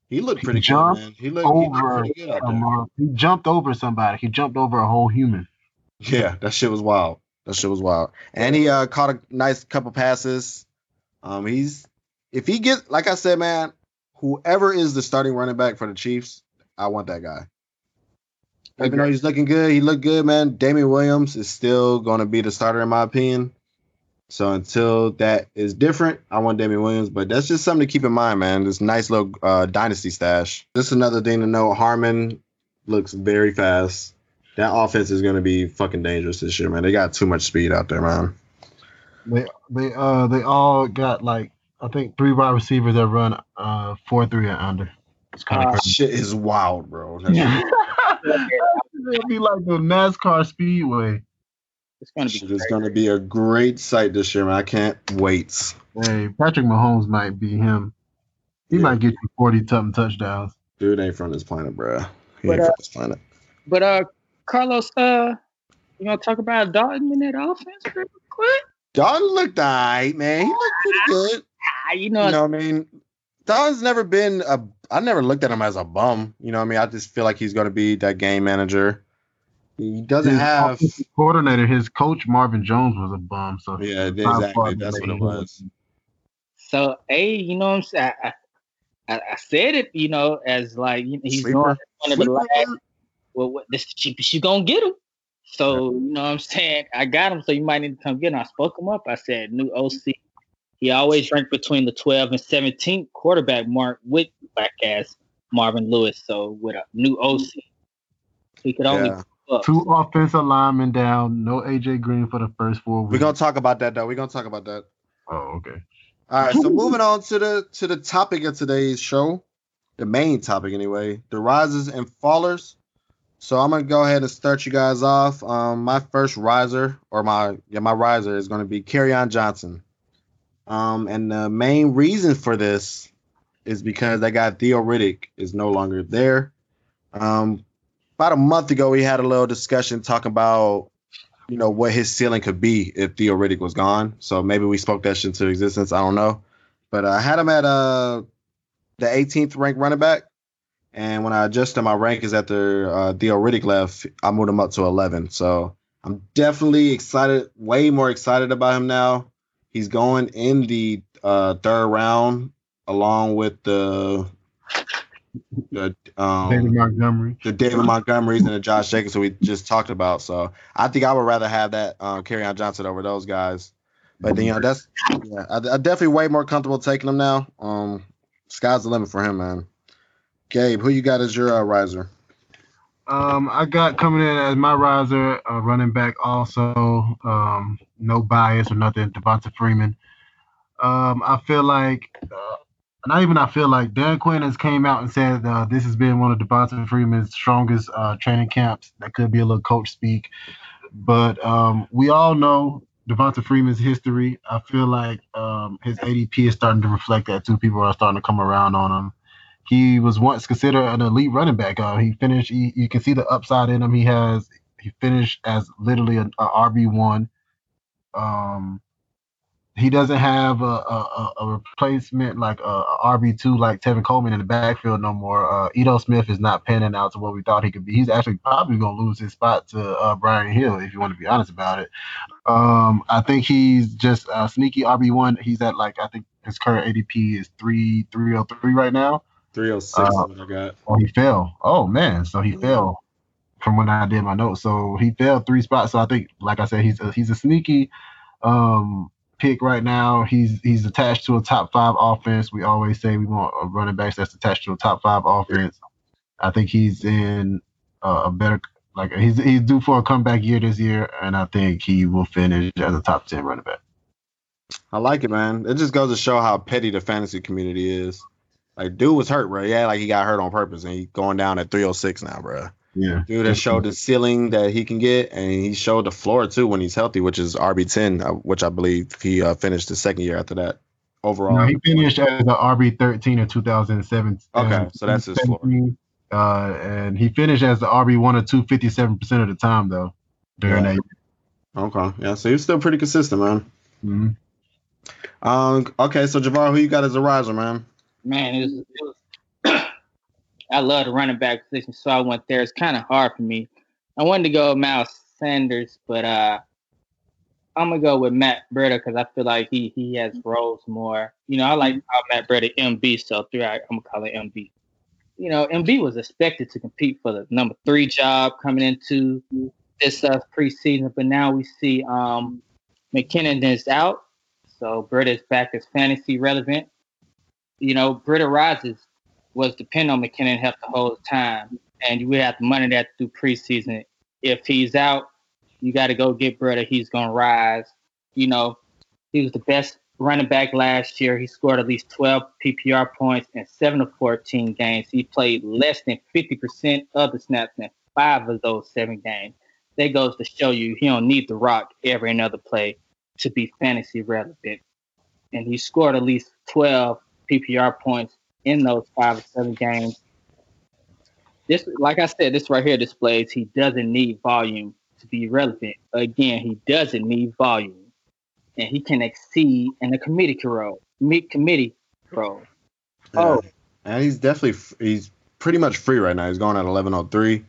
Speaker 2: he looked pretty good, man. He looked, he looked pretty good out there.
Speaker 4: um, he jumped over somebody. He jumped over a whole human.
Speaker 2: Yeah, that shit was wild. That shit was wild. And he uh, caught a nice couple passes. Um, he's if he gets like I said, man, whoever is the starting running back for the Chiefs, I want that guy. Even though he's looking good, he looked good, man. Damien Williams is still going to be the starter in my opinion. So until that is different, I want Damien Williams. But that's just something to keep in mind, man. This nice little uh, dynasty stash. This is another thing to know. Hardman looks very fast. That offense is going to be fucking dangerous this year, man. They got too much speed out there, man.
Speaker 4: They they uh they all got like I think three wide receivers that run uh four three and under. It's kind of
Speaker 1: Uh,
Speaker 2: shit is wild, bro. That's-
Speaker 4: It'll be like the NASCAR speedway.
Speaker 1: It's gonna be
Speaker 2: is
Speaker 1: great.
Speaker 2: going to be a great sight this year, man. I can't wait.
Speaker 4: Hey, Patrick Mahomes might be him. He
Speaker 2: Yeah.
Speaker 4: might get you forty something touchdowns.
Speaker 2: Dude ain't from this planet, bro. He
Speaker 1: But,
Speaker 2: ain't
Speaker 1: uh,
Speaker 2: from this planet.
Speaker 1: But uh, Carlos, uh, you gonna talk about Dalton in that offense real quick?
Speaker 2: Dalton looked alright, man. He looked pretty good.
Speaker 1: Ah, you know,
Speaker 2: You know what I mean? Dalton's never been a. I never looked at him as a bum. You know what I mean? I just feel like he's going to be that game manager. He doesn't
Speaker 4: His
Speaker 2: have.
Speaker 4: offensive coordinator, his coach Marvin Jones was a bum. So
Speaker 2: Yeah, exactly. That's what it was.
Speaker 1: So, hey, you know what I'm saying? I, I, I said it, you know, as like he's
Speaker 2: Sleeper.
Speaker 1: going one of the last. Well, what, this the cheapest you gonna get him. So you know what I'm saying? I got him, so you might need to come get him. I spoke him up. I said, new OC. He always ranked between the 12 and 17 quarterback mark with black ass Marvin Lewis. So with a new OC, he could only
Speaker 2: Yeah.
Speaker 4: Two offensive linemen down. No AJ Green for the first four weeks.
Speaker 2: We're gonna talk about that though. We're gonna talk about that.
Speaker 4: oh, okay.
Speaker 2: All right, so moving on to the to the topic of today's show. the main topic anyway, the rises and fallers. So I'm gonna go ahead and start you guys off. Um, my first riser or my yeah my riser is gonna be Kerryon Johnson. Um, and the main reason for this is because that guy Theo Riddick is no longer there. Um, about a month ago, we had a little discussion talking about you know what his ceiling could be if Theo Riddick was gone. So maybe we spoke that shit into existence. I don't know, but I had him at uh the 18th ranked running back. And when I adjusted my rankings after uh, Theo Riddick left, I moved him up to 11. So I'm definitely excited, way more excited about him now. He's going in the uh, third round along with the the um,
Speaker 4: David Montgomery.
Speaker 2: the David Montgomerys and the Josh Jacobs who we just talked about. So I think I would rather have that uh, on Johnson over those guys. But then, you know, that's yeah, I, I definitely way more comfortable taking him now. Um, sky's the limit for him, man. Gabe, who you got as your uh, riser?
Speaker 4: Um, I got coming in as my riser, uh, running back also. Um, no bias or nothing. Devonta Freeman. Um, I feel like, uh, not even I feel like Dan Quinn has came out and said uh, this has been one of Devonta Freeman's strongest uh, training camps. That could be a little coach speak, but um, we all know Devonta Freeman's history. I feel like um, his ADP is starting to reflect that too. People are starting to come around on him. He was once considered an elite running back. Uh, he finished. He, you can see the upside in him. He has. He finished as literally an RB one. Um, he doesn't have a, a, a replacement like a, RB two like Tevin Coleman in the backfield no more. Uh, Ito Smith is not panning out to what we thought he could be. He's actually probably going to lose his spot to uh, Brian Hill if you want to be honest about it. Um, I think he's just a sneaky RB one. He's at like I think his current ADP is three three oh three right now.
Speaker 2: 306
Speaker 4: Uh,
Speaker 2: is what I got.
Speaker 4: Oh, he fell. Oh man, so he fell from when I did my notes. So he fell three spots. So I think, like I said, he's a, he's a sneaky um, pick right now. He's he's attached to a top five offense. We always say we want a running back that's attached to a top five offense. I think he's in uh, a better like he's he's due for a comeback year this year, and I think he will finish as a top ten running back.
Speaker 2: I like it, man. It just goes to show how petty the fantasy community is. Like, dude was hurt, bro. Yeah, like he got hurt on purpose, and he's going down at 306 now, bro.
Speaker 4: Yeah,
Speaker 2: Dude has showed the ceiling that he can get, and he showed the floor too when he's healthy, which is RB10, uh, which I believe he uh, finished the second year after that. Overall,
Speaker 4: No, he finished as the RB thirteen in 2007.
Speaker 2: Okay, so that's his floor.
Speaker 4: Uh, and he finished as the RB one or two 57 percent of the time though during
Speaker 2: Yeah.
Speaker 4: that.
Speaker 2: okay, yeah. So he's still pretty consistent, man.
Speaker 4: Mhm.
Speaker 2: Um, okay, so Javar, who you got as a riser, man?
Speaker 1: Man, it was, it was I love the running back position, so I went there. It's kind of hard for me. I wanted to go with Miles Sanders, but uh, I'm gonna go with Matt Breida because I feel like he he has roles more. You know, I like how Matt Breida MB, so three I, I'm gonna call it MB. You know, MB was expected to compete for the number three job coming into this uh, preseason, but now we see um, McKinnon is out, so Breida is back as fantasy relevant. You know, Breida rises was dependent on McKinnon health the whole time, and would have to monitor that through preseason. If he's out, you got to go get Breida. He's gonna rise. You know, he was the best running back last year. He scored at least 12 PPR points in seven of 14 games. He played less than 50% of the snaps in five of those seven games. That goes to show you he don't need the rock every another play to be fantasy relevant. And he scored at least 12 PPR points in those five or seven games. This, like I said, this right here displays he doesn't need volume to be relevant. Again, he doesn't need volume, and he can exceed in the committee role. Mid committee role. Oh,
Speaker 2: and he's definitely he's pretty much free right now. He's going at 1103.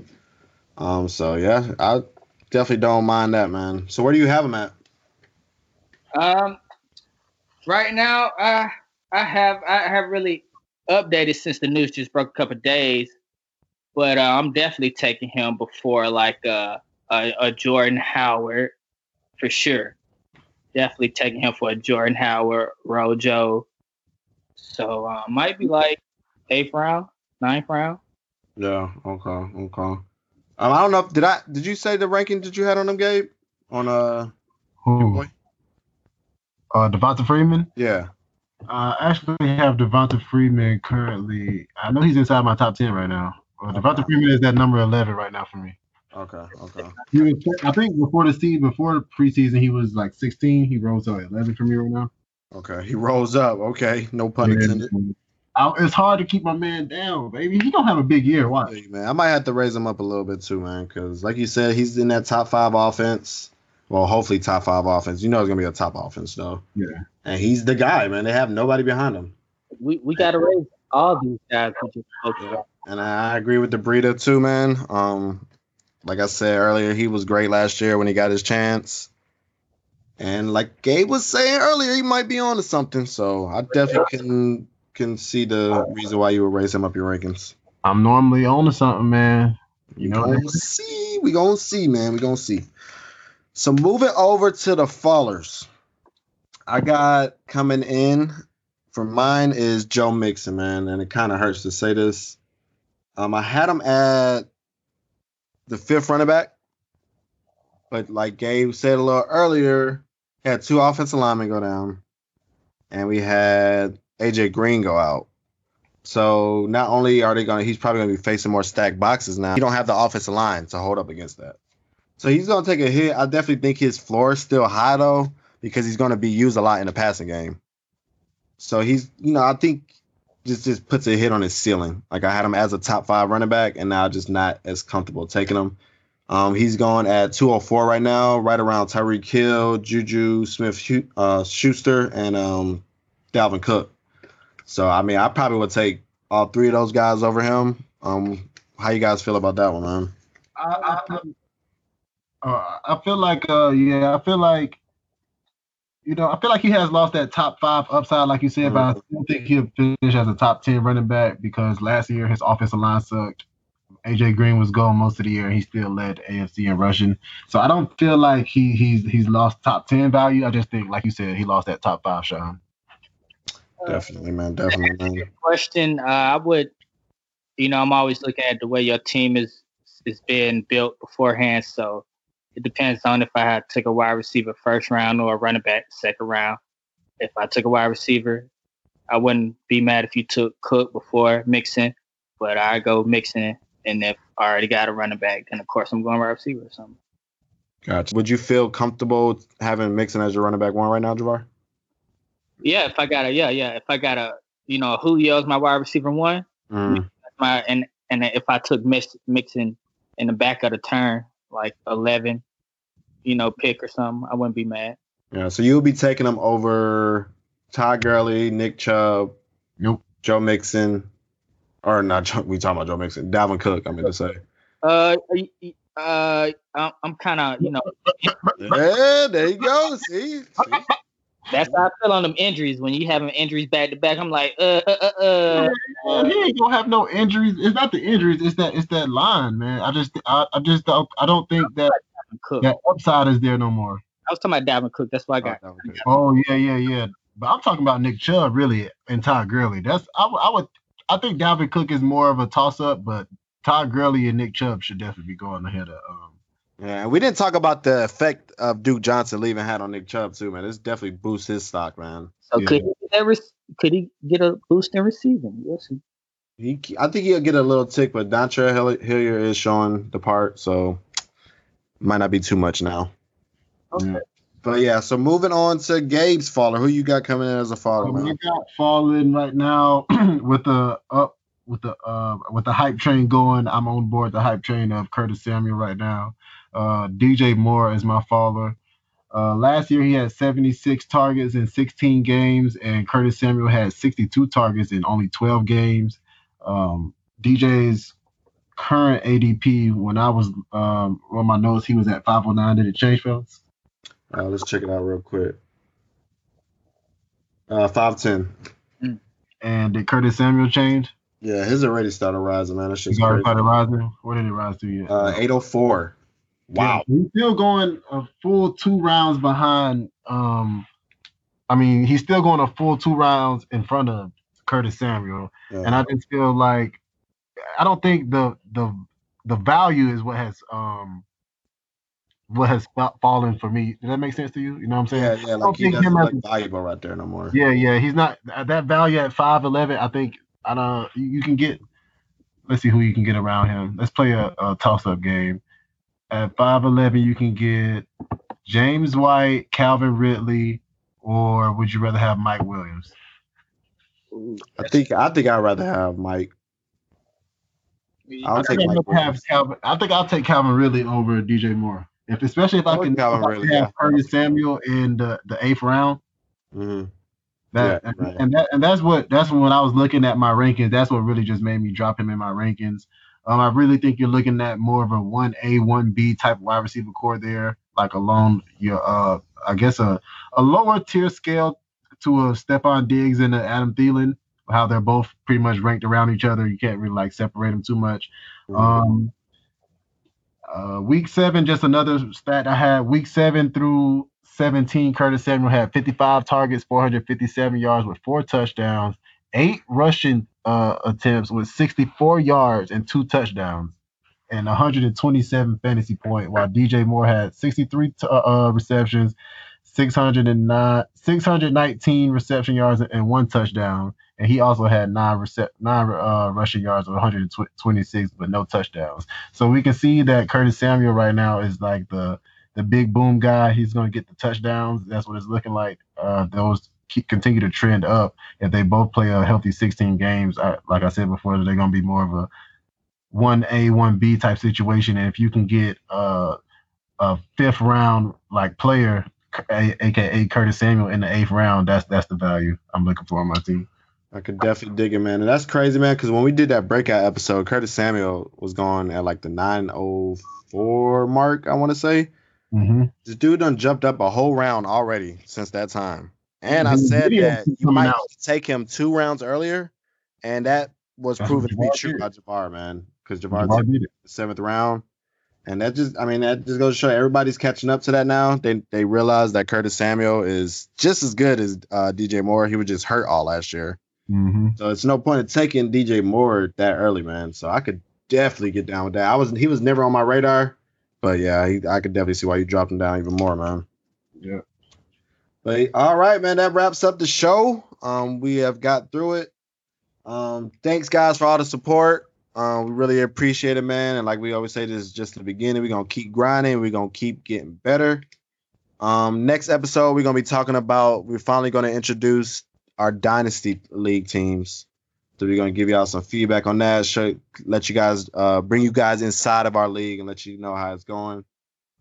Speaker 2: Um, so yeah, I definitely don't mind that, man. So where do you have him at?
Speaker 1: Um, right now, I I have I have really updated since the news just broke a couple days, but uh, I'm definitely taking him before like uh, a a Jordan Howard for sure. Definitely taking him for a Jordan Howard, Rojo. So uh, might be like eighth round, ninth round.
Speaker 2: Yeah. Okay. Okay. Um, I don't know. If, did I? Did you say the ranking that you had on them, Gabe? On uh,
Speaker 4: Who?
Speaker 2: boy?
Speaker 4: Uh, Devonta Freeman.
Speaker 2: yeah.
Speaker 4: Uh, I actually have Devonta Freeman currently. I know he's inside my top ten right now. Devonta Freeman is that number eleven right now for me.
Speaker 2: Okay, okay.
Speaker 4: He was, I think before the season, before the preseason, he was like 16. He rose to 11 for me right now.
Speaker 2: Okay, he rolls up. Okay, no pun intended.
Speaker 4: I, it's hard to keep my man down, baby. He don't have a big year. Watch.
Speaker 2: Hey, man, I might have to raise him up a little bit too, man, because like you said, he's in that top five offense. Well, hopefully top five offense. You know it's gonna be a top offense though.
Speaker 4: Yeah.
Speaker 2: And he's the guy, man. They have nobody behind him.
Speaker 1: We we gotta raise all these guys we just spoke about.
Speaker 2: And I agree with the Breida too, man. Um, like I said earlier, he was great last year when he got his chance. And like Gabe was saying earlier, he might be on to something. So I definitely can can see the reason why you would raise him up your rankings.
Speaker 4: I'm normally on to something, man. You know, we
Speaker 2: gonna see. We gonna see, man. We gonna see. So moving over to the fallers, I got coming in for mine is Joe Mixon, man, and it kind of hurts to say this. Um, I had him at the fifth running back, but like Gabe said a little earlier, had two offensive linemen go down, and we had AJ Green go out. So not only are they gonna, he's probably gonna be facing more stacked boxes now. He don't have the offensive line to hold up against that. So he's gonna take a hit. I definitely think his floor is still high though, because he's gonna be used a lot in the passing game. So he's, you know, I think just just puts a hit on his ceiling. Like I had him as a top five running back, and now just not as comfortable taking him. Um, he's going at 204 right now, right around Tyreek Hill, Juju Smith uh, Schuster, and um, Dalvin Cook. So I mean, I probably would take all three of those guys over him. Um, how you guys feel about that one, man?
Speaker 4: I, I, uh, I feel like, uh, yeah, I feel like, you know, I feel like he has lost that top five upside, like you said, mm-hmm. but I still think he'll finish as a top ten running back because last year his offensive line sucked. AJ Green was gone most of the year, and he still led AFC in rushing. So I don't feel like he he's he's lost top ten value. I just think, like you said, he lost that top five, Sean.
Speaker 2: Definitely, man. Definitely, man.
Speaker 1: Question: uh, I would, you know, I'm always looking at the way your team is is being built beforehand. So it depends on if I had to take a wide receiver first round or a running back second round. If I took a wide receiver, I wouldn't be mad if you took Cook before Mixon, but I go Mixon, and if I already got a running back, then of course I'm going wide receiver or something.
Speaker 2: Gotcha. Would you feel comfortable having Mixon as your running back one right now, Javar?
Speaker 1: Yeah, if I got a yeah, yeah, if I got a you know who Julio's my wide receiver one,
Speaker 2: mm.
Speaker 1: my and and if I took mix, Mixon in the back of the turn, like eleven, you know, pick or something, I wouldn't be mad.
Speaker 2: Yeah, so you'll be taking them over Todd Gurley, Nick Chubb,
Speaker 4: nope.
Speaker 2: Joe Mixon, or not? Joe, we talking about Joe Mixon, Dalvin Cook. I mean to say.
Speaker 1: Uh, uh, I'm kind of you know.
Speaker 2: yeah, there you go. See, see?
Speaker 1: That's how I feel on them injuries. When you having injuries back to back, I'm like, uh, uh, uh, uh.
Speaker 4: He ain't gonna have no injuries. It's not the injuries. It's that it's that line, man. I just, I, I just, don't, I don't think that that upside is there no more.
Speaker 1: I was talking about Dalvin Cook. That's why I got.
Speaker 4: Oh yeah, yeah, yeah. But I'm talking about Nick Chubb, really, and Todd Gurley. That's I, I would, I think Dalvin Cook is more of a toss up, but Todd Gurley and Nick Chubb should definitely be going ahead of um,
Speaker 2: yeah, we didn't talk about the effect of Duke Johnson leaving had on Nick Chubb too, man. This definitely boosts his stock, man.
Speaker 1: So yeah. could he ever could he get a boost in receiving? Yes.
Speaker 2: He, I think he'll get a little tick, but Dontrell Hilliard is showing the part, so might not be too much now.
Speaker 1: Okay.
Speaker 2: But yeah, so moving on to Gabe's faller. Who you got coming in as a faller?
Speaker 4: man? I got falling right now with the up with the uh with the hype train going. I'm on board the hype train of Curtis Samuel right now. Uh, DJ Moore is my faller. Uh, last year he had 76 targets in 16 games, and Curtis Samuel had 62 targets in only 12 games. Um, DJ's current ADP when I was um, on my notes, he was at 509. Did it change, fellas?
Speaker 2: Uh, let's check it out real quick. Uh, 510.
Speaker 4: And did Curtis Samuel change?
Speaker 2: Yeah, his already started rising, man. That's just
Speaker 4: already started rising. What did it rise to
Speaker 2: yet? Uh, 804. Wow.
Speaker 4: Yeah, he's still going a full two rounds behind. Um, I mean, he's still going a full two rounds in front of Curtis Samuel, yeah. and I just feel like I don't think the the the value is what has um what has fallen for me. Does that make sense to you? You know what I'm saying?
Speaker 2: Yeah, yeah, like he doesn't look valuable right there no more.
Speaker 4: Yeah, yeah, he's not that value at five eleven. I think I don't. You you can get. Let's see who you can get around him. Let's play a, a toss up game. At five eleven, you can get James White, Calvin Ridley, or would you rather have Mike Williams?
Speaker 2: I think I think I'd rather have Mike. I'll
Speaker 4: I
Speaker 2: take
Speaker 4: think
Speaker 2: Mike
Speaker 4: I'll have Calvin. I think I'll take Calvin Ridley over DJ Moore. If especially if I
Speaker 2: I
Speaker 4: can,
Speaker 2: Calvin
Speaker 4: if I
Speaker 2: Ridley,
Speaker 4: have
Speaker 2: yeah.
Speaker 4: Curtis Samuel in the, the eighth round.
Speaker 2: hmm
Speaker 4: That
Speaker 2: Yeah,
Speaker 4: and,
Speaker 2: right.
Speaker 4: and that and that's what that's when I was looking at my rankings. That's what really just made me drop him in my rankings. Um, I really think you're looking at more of a one A one B type wide receiver core there, like along your uh I guess a a lower tier scale to a Stefon Diggs and a Adam Thielen. How they're both pretty much ranked around each other. You can't really like separate them too much. Um, uh, week seven, just another stat I had. Week seven through 17, Curtis Samuel had 55 targets, 457 yards with four touchdowns, eight rushing uh, attempts with 64 yards and two touchdowns, and 127 fantasy point. While DJ Moore had 63 t- uh, uh, receptions, 609, 619 reception yards and one touchdown. And he also had nine recep- nine uh, rushing yards of 126, but no touchdowns. So we can see that Curtis Samuel right now is like the the big boom guy. He's going to get the touchdowns. That's what it's looking like. Uh, those keep, continue to trend up. If they both play a healthy 16 games, I, like I said before, they're going to be more of a one A one B type situation. And if you can get uh, a fifth round like player, a- aka Curtis Samuel, in the eighth round, that's that's the value I'm looking for on my team.
Speaker 2: I could definitely dig it, man. And that's crazy, man, because when we did that breakout episode, Curtis Samuel was going at like the 904 mark, I want to say.
Speaker 4: Mm-hmm.
Speaker 2: This dude done jumped up a whole round already since that time. And I said that you might
Speaker 4: out.
Speaker 2: take him two rounds earlier, and that was
Speaker 4: That's
Speaker 2: proven to be true
Speaker 4: did.
Speaker 2: by Jabbar, man. Because Jabbar,
Speaker 4: Jabbar
Speaker 2: took the seventh round. And that just, I mean, that just goes to show everybody's catching up to that now. They they realize that Curtis Samuel is just as good as uh, DJ Moore. He was just hurt all last year.
Speaker 4: Mm-hmm.
Speaker 2: So it's no point in taking DJ Moore that early, man. So I could definitely get down with that. I was he was never on my radar, but yeah, he, I could definitely see why you dropped him down even more, man.
Speaker 4: Yeah.
Speaker 2: But all right, man, that wraps up the show. Um, we have got through it. Um, thanks guys for all the support. Um, we really appreciate it, man. And like we always say, this is just the beginning. We're gonna keep grinding. We're gonna keep getting better. Um, next episode, we're gonna be talking about. We're finally gonna introduce our dynasty league teams. So we're gonna give y'all some feedback on that. Show, let you guys, uh, bring you guys inside of our league and let you know how it's going.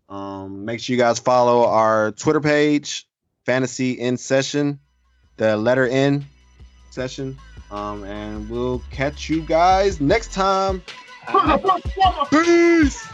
Speaker 2: Um, make sure you guys follow our Twitter page, Fantasy in Session, the letter N session. Um, and we'll catch you guys next time. Peace.